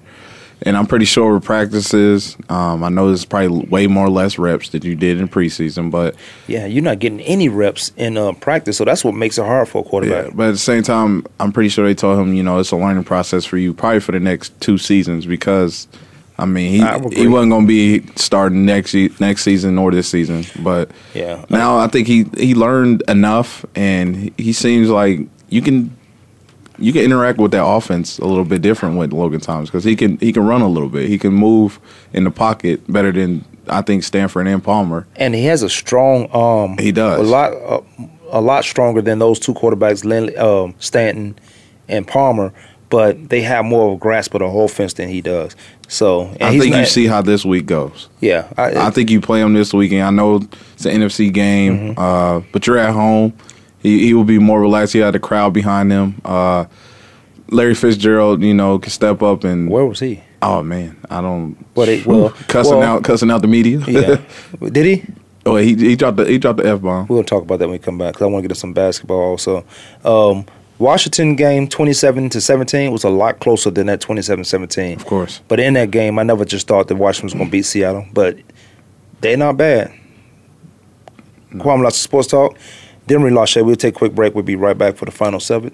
and I'm pretty sure with practices, um, I know there's probably way more less reps than you did in preseason, but
Yeah, you're not getting any reps in uh, practice, so that's what makes it hard for a
yeah.
quarterback.
But at the same time, I'm pretty sure they told him, you know, it's a learning process for you, probably for the next two seasons, because. I mean, he, he wasn't going to be starting next next season nor this season, but
Yeah.
now I think he he learned enough, and he- seems like you can you can interact with that offense a little bit different with Logan Thomas because he can he can run a little bit, he can move in the pocket better than I think Stanford and Palmer.
and he has a strong arm.
He does.
a lot, uh, a lot stronger than those two quarterbacks, Lindley, um, Stanton and Palmer. But they have more of a grasp of the whole offense than he does. So
I think you see how this week goes.
Yeah, I,
I think you play him this weekend. I know it's an NFC game,
Mm-hmm.
uh, but you're at home. He, he will be more relaxed. He had the crowd behind him. Uh, Larry Fitzgerald, you know, can step up and.
Where was he?
Oh man, I don't.
But it, well,
cussing
well,
out, cussing out the media.
Yeah, did he?
Oh, he he dropped the he dropped the f bomb.
We're gonna talk about that when we come back because I want to get to some basketball also. Um, Washington game 27 to 17 was a lot closer than that 27-17.
Of course.
But in that game, I never just thought that Washington was going to beat Seattle, but they're not bad. Kwame lots of sports talk. Denver lost. We'll take a quick break. We'll be right back for the final seven.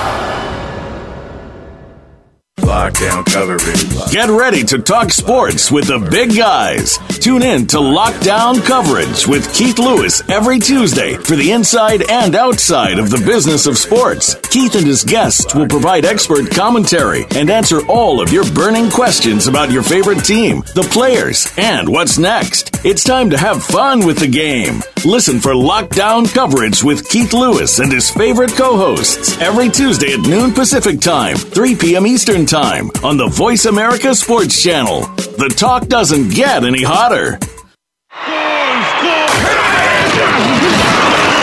Lockdown coverage. Get ready to talk sports with the big guys. Tune in to Lockdown Coverage with Keith Lewis every Tuesday for the inside and outside of the business of sports. Keith and his guests will provide expert commentary and answer all of your burning questions about your favorite team, the players, and what's next. It's time to have fun with the game. Listen for Lockdown Coverage with Keith Lewis and his favorite co hosts every Tuesday at noon Pacific Time, 3 p.m. Eastern Time on the Voice America Sports Channel. The talk doesn't get any hotter.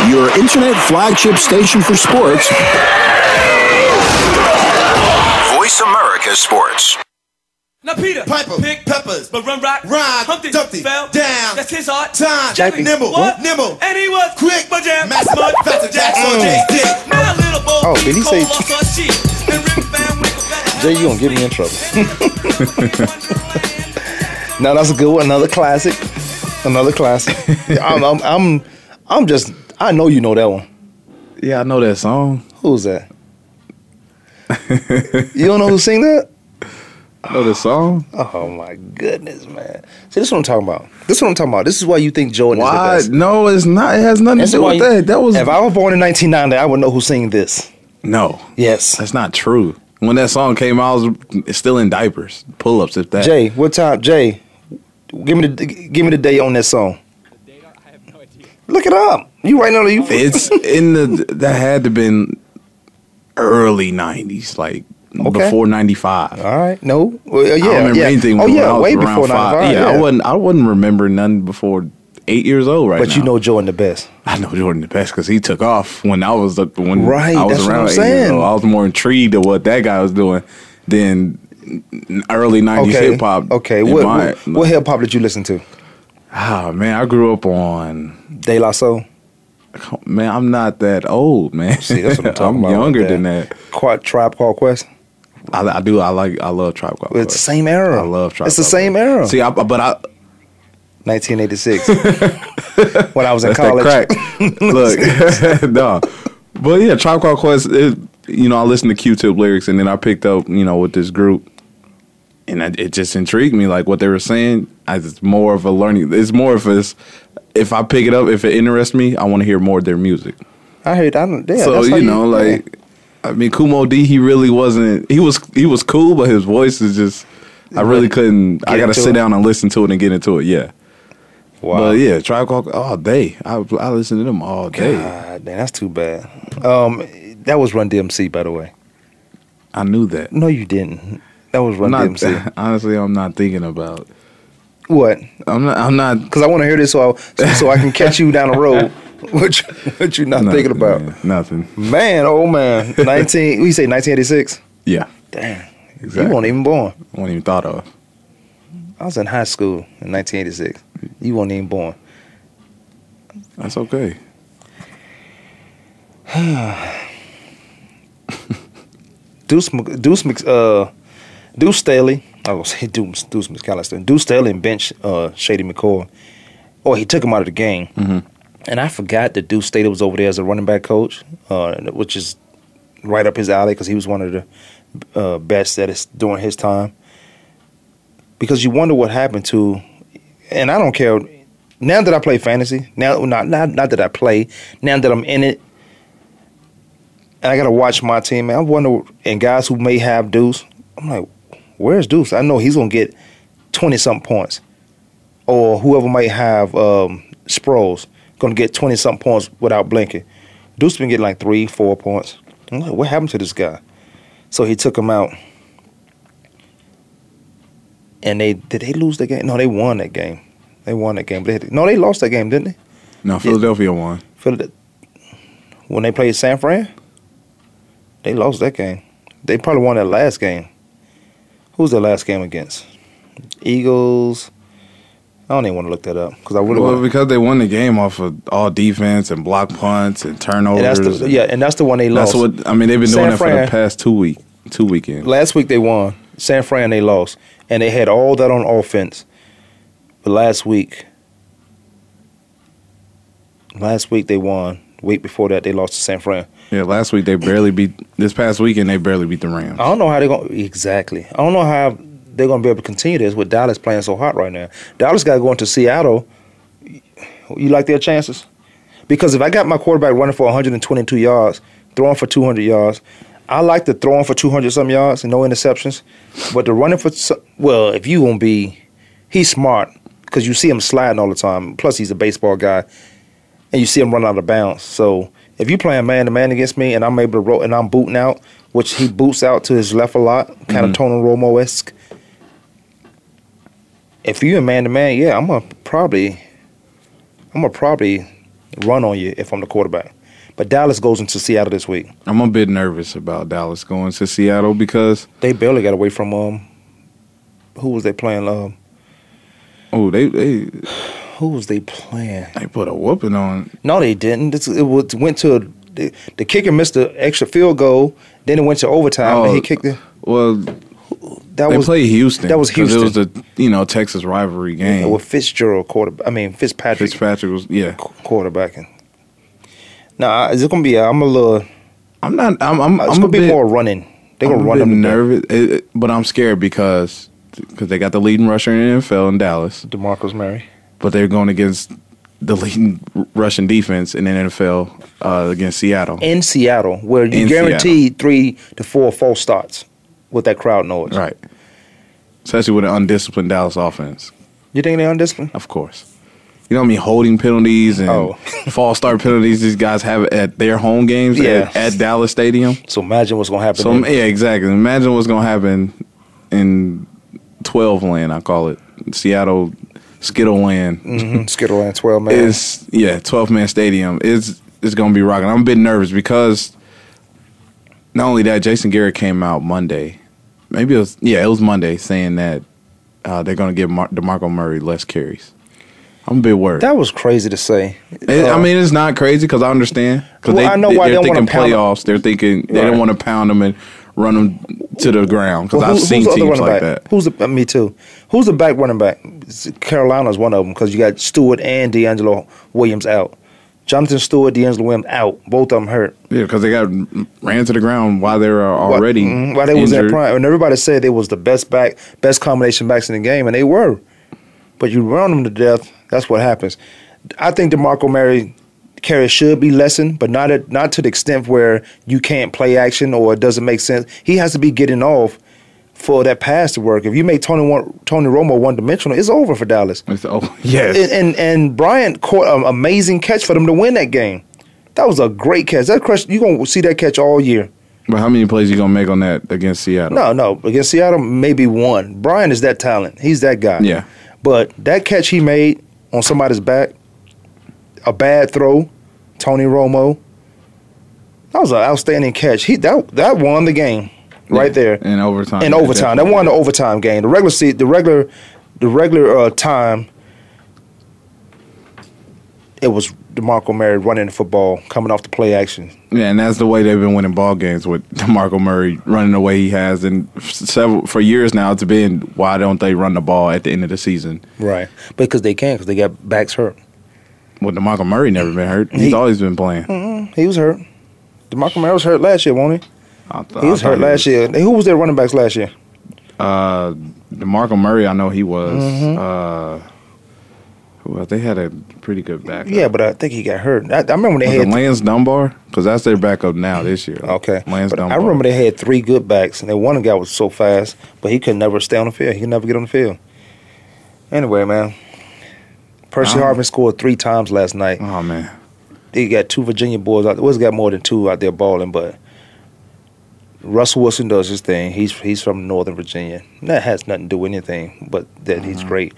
Your internet flagship station for sports.
Voice America Sports.
Now Peter,
Piper,
pick
peppers,
but run rock,
rhyme,
Humpty,
Dumpty,
fell
down,
That's his art.
time,
Jackie,
nimble,
what?
nimble,
and he was
quick,
but jam,
mass mud, faster Jackson,
Mm.
Jay's dick.
My little boy,
Oh, did he say-
Cole lost her cheek, and Rick Van better
Jay, you gonna get me in trouble. now that's a good one. Another classic. Another classic. I'm, I'm, I'm, I'm just. I know you know that one.
Yeah, I know that song.
Who's that? you don't know who sing that?
Know the song.
Oh my goodness, man! See, this is what I'm talking about. This is what I'm talking about. This is why you think Jordan
Why?
is the best.
No, it's not. It has nothing
This
to do with
you-
that. That was
If I was born in 1990, I would know who sang this.
no.
Yes,
That's not true. When that song came out, I was still in diapers, pull ups, if that.
Jay. What time? Jay, give me the give me the date on that song. The date, I have no idea. Look it up. You right now? You
It's in the that had to been early '90s, like
Okay.
before '95.
all right? No, well, yeah,
I don't remember
yeah.
anything.
Oh yeah,
was
way before 95.
Yeah, I wouldn't. I wouldn't remember none before eight years old. Right
But
now.
you know Jordan the best.
I know Jordan the best because he took off when I was the- when
Right,
I was
what
around eight years old. I was more intrigued of what that guy was doing than early '90s
Okay,
hip hop.
Okay,
in
what
my-
what, what hip hop did you listen to?
Ah man, I grew up on.
De La Soul.
Man, I'm not that old, man.
See, that's what I'm talking
I'm
about.
younger
right
than that.
Quad Tribe Called Quest.
I, I do. I like. I love Tribe Called
It's the same era.
I love Tribe
It's the same era.
See, I, but I
1986. when I was in college.
crack. Look, no, but yeah, Tribe Called Quest. It, you know, I listened to Q-Tip lyrics, and then I picked up, you know, with this group, and it, it just intrigued me. Like what they were saying, I, it's more of a learning. It's more of a. If I pick it up, if it interests me, I want to hear more of their music.
I heard. I don't. Yeah,
so you know, like, I mean, Kumo D, he really wasn't. He was he was cool, but his voice is just. I really couldn't. I got to sit
it?
down and listen to it and get into it. Yeah.
Wow.
But yeah, Tribe Called all day. I I listen to them all day.
God, man, that's too bad. Um, that was Run DMC, by the way.
I knew that.
No, you didn't. That was Run
Not,
DMC.
honestly, I'm not thinking about.
What?
I'm not. I'm not.
Because I want to hear this so I, so, so I can catch you down the road what you, what you not
Nothing,
thinking about?
man. Nothing.
Man, oh man, nineteen. We say nineteen eighty six.
Yeah.
Damn,
Exactly.
you weren't even born.
Wasn't even thought of.
I was in high school in nineteen eighty six. You weren't even born.
That's okay.
Deuce, Deuce, uh, Deuce Staley. I was say Deuce, Deuce McAllister. Deuce Staley and bench uh, Shady McCoy. Or he took him out of the game.
Mm-hmm.
And I forgot that Deuce Staley was over there as a running back coach, uh, which is right up his alley because he was one of the uh, best at it during his time. Because you wonder what happened to, and I don't care. Now that I play fantasy, now not not not that I play, now that I'm in it, and I got to watch my team. I wonder, and guys who may have Deuce, I'm like, where's Deuce? I know he's gonna get twenty something points, or whoever might have um, Sproles gonna get twenty something points without blinking. Deuce been getting like three, four points. I'm like, what happened to this guy? So he took him out, and they did they lose the game? No, they won that game. They won that game. But they, no, they lost that game, didn't they?
No, Philadelphia won.
Philad- when they played San Fran, they lost that game. They probably won that last game. Who's the last game against? Eagles. I don't even want to look that up because I really
Well,
want.
because they won the game off of all defense and block punts and
And
turnovers.
that's the, yeah, and that's the one they
That's
lost.
what I mean. They've been doing
San
that for the past two week, two weekends.
Last week they won. San Fran they lost, and they had all that on offense. But last week, last week they won. Week before that they lost to San Fran.
Yeah, last week they barely beat. This past weekend they barely beat the Rams.
I don't know how they're going to exactly. I don't know how they're going to be able to continue this with Dallas playing so hot right now. Dallas got going to go into Seattle. You like their chances? Because if I got my quarterback running for 122 yards, throwing for 200 yards, I like the throwing for 200 some yards and no interceptions. But the running for well, if you gonna be, he's smart because you see him sliding all the time. Plus, he's a baseball guy, and you see him run out of bounds. So if you're playing man to man against me, and I'm able to roll, and I'm booting out, which he boots out to his left a lot, kind of
Mhm.
Tony Romo esque. If you a man to man, yeah, I'm gonna probably, I'm gonna probably run on you if I'm the quarterback. But Dallas goes into Seattle this week.
I'm a bit nervous about Dallas going to Seattle because
They barely got away from um. Who was they playing? Um,
oh they they
who was they playing?
they put a whooping on.
No, they didn't. It was, went to the, the kicker missed the extra field goal. Then it went to overtime. and he kicked it.
Well,
That
they
was
played Houston.
That was Houston.
It was the you know Texas rivalry game.
Yeah, with Fitzgerald quarterback. I mean Fitzpatrick
Fitzpatrick was yeah.
quarterbacking. Now is it gonna be? A, I'm a little.
I'm not. I'm. I'm.
It's
I'm
gonna
a
be
bit,
more running. They're gonna
I'm
run
a bit
them. to
nervous, it- it- but I'm scared because because they got the leading rusher in the NFL in Dallas,
Demarcus Murray.
but they're going against the leading Russian defense in the NFL uh, against Seattle.
in Seattle, where you
In
guaranteed three to four false starts with that crowd noise.
Right. Especially with an undisciplined Dallas offense,
You think they're undisciplined?
of course. You know what I mean? Holding penalties and
Oh.
false start penalties these guys have at their home games
Yeah.
at, at Dallas Stadium.
So imagine what's gonna happen.
So yeah, exactly. Imagine what's gonna happen in twelve land. I call it Seattle Skittle land.
Mhm, Skittle land, twelve man.
It's, yeah, twelve man stadium It's, is gonna be rocking. I'm a bit nervous because not only that, Jason Garrett came out Monday. Maybe it was yeah, it was Monday saying that uh, they're gonna give Mar- Demarco Murray less carries. I'm a bit worried.
that was crazy to say.
It- I
Uh,
mean, it's not crazy because I understand. Because
Well,
they,
I know why
they're
they
thinking playoffs. They're thinking they
Right.
don't want to pound them and run them to the ground. Because
well,
I've seen
who's the other
teams like
back?
that.
Who's the? me too. Who's the back running back? Carolina's one of them because you got Stewart and D'Angelo Williams out. Jonathan Stewart, D'Angelo Williams out. Both of them hurt.
Yeah, because they got ran to the ground while they were already
Mhm, while they was in prime, and everybody said they was the best back, best combination backs in the game, and they were. But you run them to death. That's what happens. I think Demarco Murray carry should be lessened, but not at, not to the extent where you can't play action or it doesn't make sense. He has to be getting off for that pass to work. If you make Tony one, Tony Romo one dimensional, it's over for Dallas.
It's, oh, yes.
And, and and Bryant caught an amazing catch for them to win that game. That was a great catch. That catch you gonna see that catch all year.
but how many plays you gonna make on that against Seattle?
No, no. Against Seattle, maybe one. Brian is that talent. He's that guy.
Yeah.
But that catch he made on somebody's back, a bad throw, Tony Romo. That was an outstanding catch. He that that won the game right there
in overtime.
in
Yeah,
overtime. That
definitely.
won the overtime game. The regular seat, the regular, the regular uh, time. It was Demarco Murray running the football, coming off the play action.
Yeah, and that's the way they've been winning ball games with DeMarco Murray running the way he has, and several for years now. It's been why don't they run the ball at the end of the season?
Right, because they can, because they got backs hurt.
Well, DeMarco Murray never been hurt. He's
He-
always been playing.
Mm, he was hurt. Demarco Murray was hurt last year, wasn't he?
I th-
He was hurt last year. Who was their running backs last year?
Uh, DeMarco Murray, I know he was.
Mhm.
Uh, well, they had a pretty good backup.
Yeah, but I think he got hurt. I, I remember they
Was
had
Lance Dunbar? Because that's their backup now this year.
Okay.
Lance
But
Dunbar.
I remember they had three good backs, and then one guy was so fast, but he could never stay on the field. He could never get on the field. Anyway, man, Percy. Harvin scored three times last night.
Oh man,
They got two Virginia boys out. there. Was got more than two out there balling, but Russell Wilson does his thing. He's he's from Northern Virginia. That has nothing to do with anything, but that he's
Mm-hmm.
great.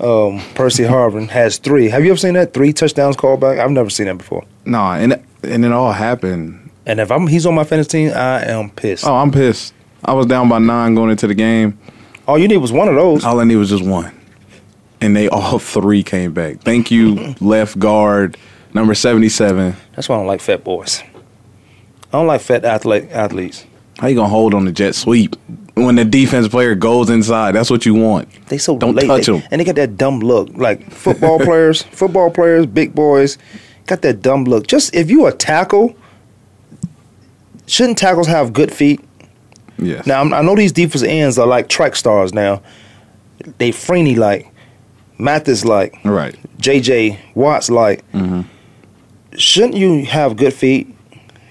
Um, Percy Harvin has three. Have you ever seen that? Three touchdowns called back. I've never seen that before.
no, and it- and it all happened.
And if I'm he's on my fantasy team, I am pissed.
Oh, I'm pissed. I was down by nine going into the game.
All you need was one of those.
All I need was just one, and they all three came back. Thank you, left guard number seventy-seven.
That's why I don't like fat boys. I don't like fat athlete athletes.
How you gonna hold on the jet sweep when the defense player goes inside? That's what you want.
They so
Don't
late.
touch
They-
'em.
and they got that dumb look. Like football players, football players, big boys, got that dumb look. Just if you a tackle, shouldn't tackles have good feet?
Yes.
Now I'm- I know these defensive ends are like track stars now. They Freeney like, Mathis like,
Right.
J.J. Watts like.
Mm-hmm.
Shouldn't you have good feet?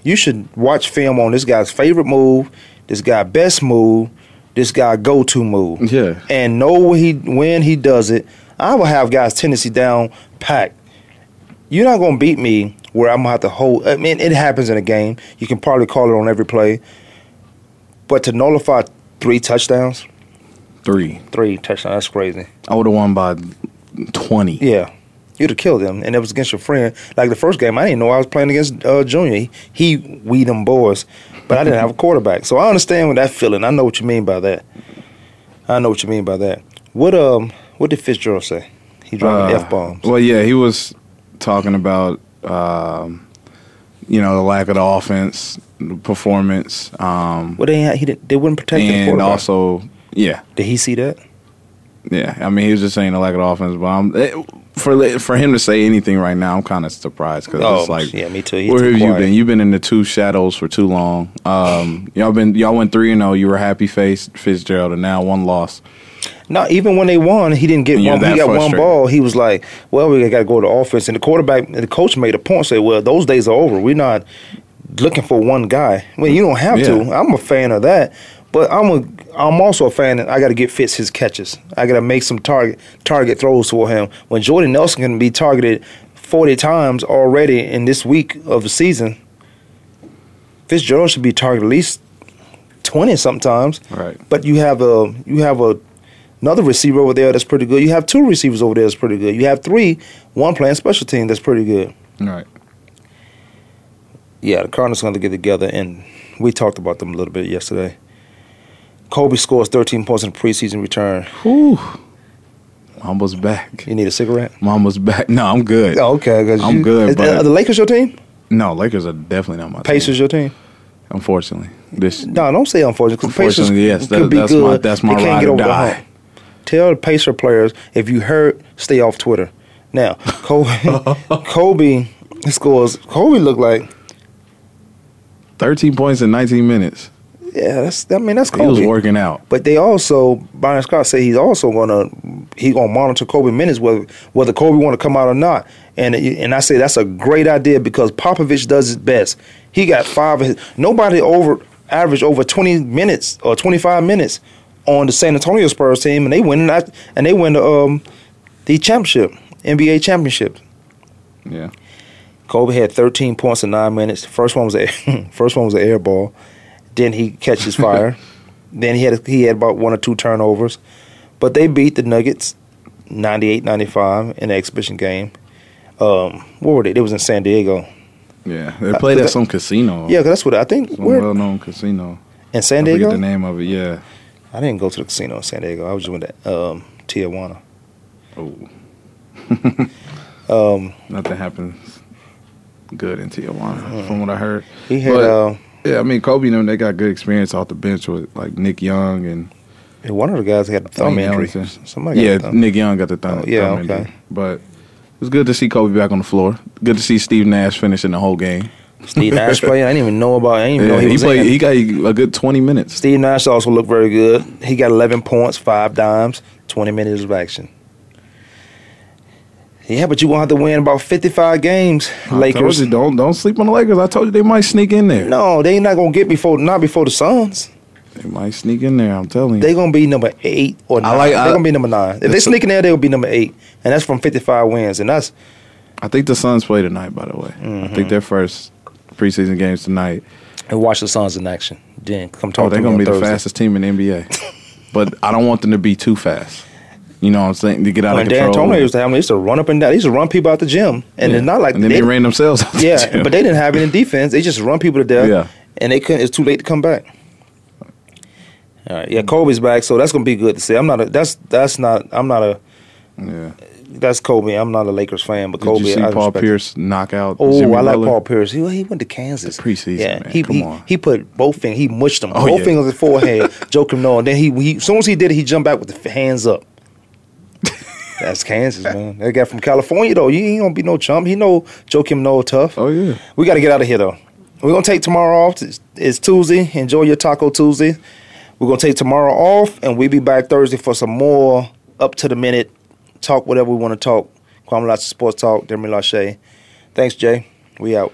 You should watch film on this guy's favorite move, this guy best move, this guy go to move
Yeah.
and know when he when he does it. I will have guys tendency down packed. You're not gonna beat me where I'm gonna have to hold. I mean, it happens in a game. You can probably call it on every play, but to nullify three touchdowns,
Three.
three touchdowns, that's crazy.
I would have won by twenty.
Yeah, you'd have killed him, and it was against your friend. Like the first game, I didn't know I was playing against uh, Junior. He, he we them boys, but I didn't have a quarterback, so I understand what that feeling. I know what you mean by that. I know what you mean by that. What um, what did Fitzgerald say? He dropped
Uh,
f bombs.
Well, yeah, he was talking about um, you know the lack of the offense, the performance, um,
Well, they he didn't, they wouldn't protect the quarterback.
and also yeah,
did he see that?
yeah. I mean, he was just saying the lack of the offense, but um, it, for for him to say anything right now, I'm kind of surprised because
Oh,
it's like,
yeah, me too. He's
where have you been? You've been in the two shadows for too long. Um, y'all been y'all went three and zero. You were happy faced Fitzgerald, and now one loss.
No, even when they won, he didn't get one. He got one ball. He was like, "Well, we got to go to offense." And the quarterback, the coach made a point. Say, "Well, those days are over. We're not looking for one guy. Well, you don't have to. I'm a fan of that, but I'm a I'm also a fan that I got to get Fitz his catches. I got to make some target target throws for him. When Jordan Nelson can be targeted 40 times already in this week of the season, Fitzgerald should be targeted at least 20 sometimes.
Right.
But you have a you have a another receiver over there that's pretty good. You have two receivers over there that's pretty good. You have three, one playing special team that's pretty good.
Right.
Yeah, the Cardinals going to get together, and we talked about them a little bit yesterday. Kobe scores 13 points in the preseason return.
Whew. Mama's back.
You need a cigarette?
Mama's back. No, I'm good.
Oh, okay, 'cause
I'm
you-
good.
Is-
but
are the Lakers your team?
no, Lakers are definitely not my
Pacers
team.
Pacers your team?
Unfortunately, this
No, don't say unfortunately. 'cause Pacers
Unfortunately, yes, that-
could be
that's
good.
my- that's my
They can't get over the hump. Tell the Pacer players if you hurt, stay off Twitter. Now, Kobe, Kobe scores. Kobe looked like
13 points in 19 minutes.
Yeah. That's I mean that's Kobe.
He was working out.
But they also Byron Scott said he's also gonna he gonna monitor Kobe minutes whether whether Kobe want to come out or not. And and I say that's a great idea because Popovich does his best. He got five of his nobody over average over twenty minutes or twenty five minutes on the San Antonio Spurs team, and they win that and they win the um the championship NBA championship.
Yeah.
Kobe had 13 points in nine minutes. First one was a first one was an air ball. Then he catches fire. then he had he had about one or two turnovers, but they beat the Nuggets 98-95 in the exhibition game. Um, what were they? It was in San Diego.
Yeah, they played at some casino.
Yeah, that's what I think.
some well-known casino.
in San Diego.
I forget the name of it. Yeah.
I didn't go to the casino in San Diego. I was just with that um, Tijuana.
Oh.
Um,
Nothing happens good in Tijuana, from what I heard.
He had,
But,
uh,
yeah, I mean Kobe and them. They got good experience off the bench with like Nick Young and
and one of the guys had a thumb injury. Somebody
yeah,
thumb.
Nick Young got the thumb.
Oh, yeah,
thumb
okay.
injury. But it was good to see Kobe back on the floor. Good to see Steve Nash finishing the whole game.
Steve Nash playing. I didn't even know about. I didn't even
Yeah,
know he,
he
was
played.
in.
He got a good twenty minutes.
Steve Nash also looked very good. He got 11 points, five dimes, 20 minutes of action. Yeah, but you gonna have to win about 55 games,
I told
Lakers.
you, don't don't sleep on the Lakers. I told you they might sneak in there.
No, they not gonna get before not before the Suns.
They might sneak in there. I'm telling you.
they're gonna be number eight or nine.
I like-
They're
I-
gonna be number nine. If they sneak in there, they'll be number eight, and that's from 55 wins, and that's
I think the Suns play tonight. By the way, I
Mm-hmm.
think their first preseason games tonight.
and watch the Suns in action. Then come talk
Oh, they're
me
gonna
on
be the fastest team in the NBA. but I don't want them to be too fast. You know what I'm saying? To get out
When
of
Dan
control.
Antonio used to have them, they used to run up and down. They used to run people out the gym, and
Yeah.
it's not like
and then they, ran themselves. Out the
Yeah, but they didn't have any defense. They just run people to death.
Yeah.
and they couldn't. It's too late to come back. All right, yeah, Kobe's back, so that's gonna be good to see. I'm not a. That's that's not. I'm not a.
Yeah.
That's Kobe. I'm not a Lakers fan, but
Did
Kobe.
you see
I
Paul Pierce knock out?
Oh,
Jimmy
I like
Butler?
Paul Pierce. He, he went to Kansas.
preseason,
yeah,
man.
he
Come
he,
on.
he put both fingers. He mushed them.
Oh,
both
yeah.
fingers on his forehead. Joke him no, and then he, he as soon as he did it, he jumped back with the hands up. That's Kansas, man. That guy from California though, he ain't gonna be no chump. He know Joakim Noah tough.
Oh yeah.
We got to get out of here though. We're gonna take tomorrow off. It's, it's Tuesday. Enjoy your Taco Tuesday. We're gonna take tomorrow off, and we'll be back Thursday for some more up to the minute talk. Whatever we want to talk. Kwame Lasseter Sports Talk. Demi Lachey. Thanks, Jay. We out.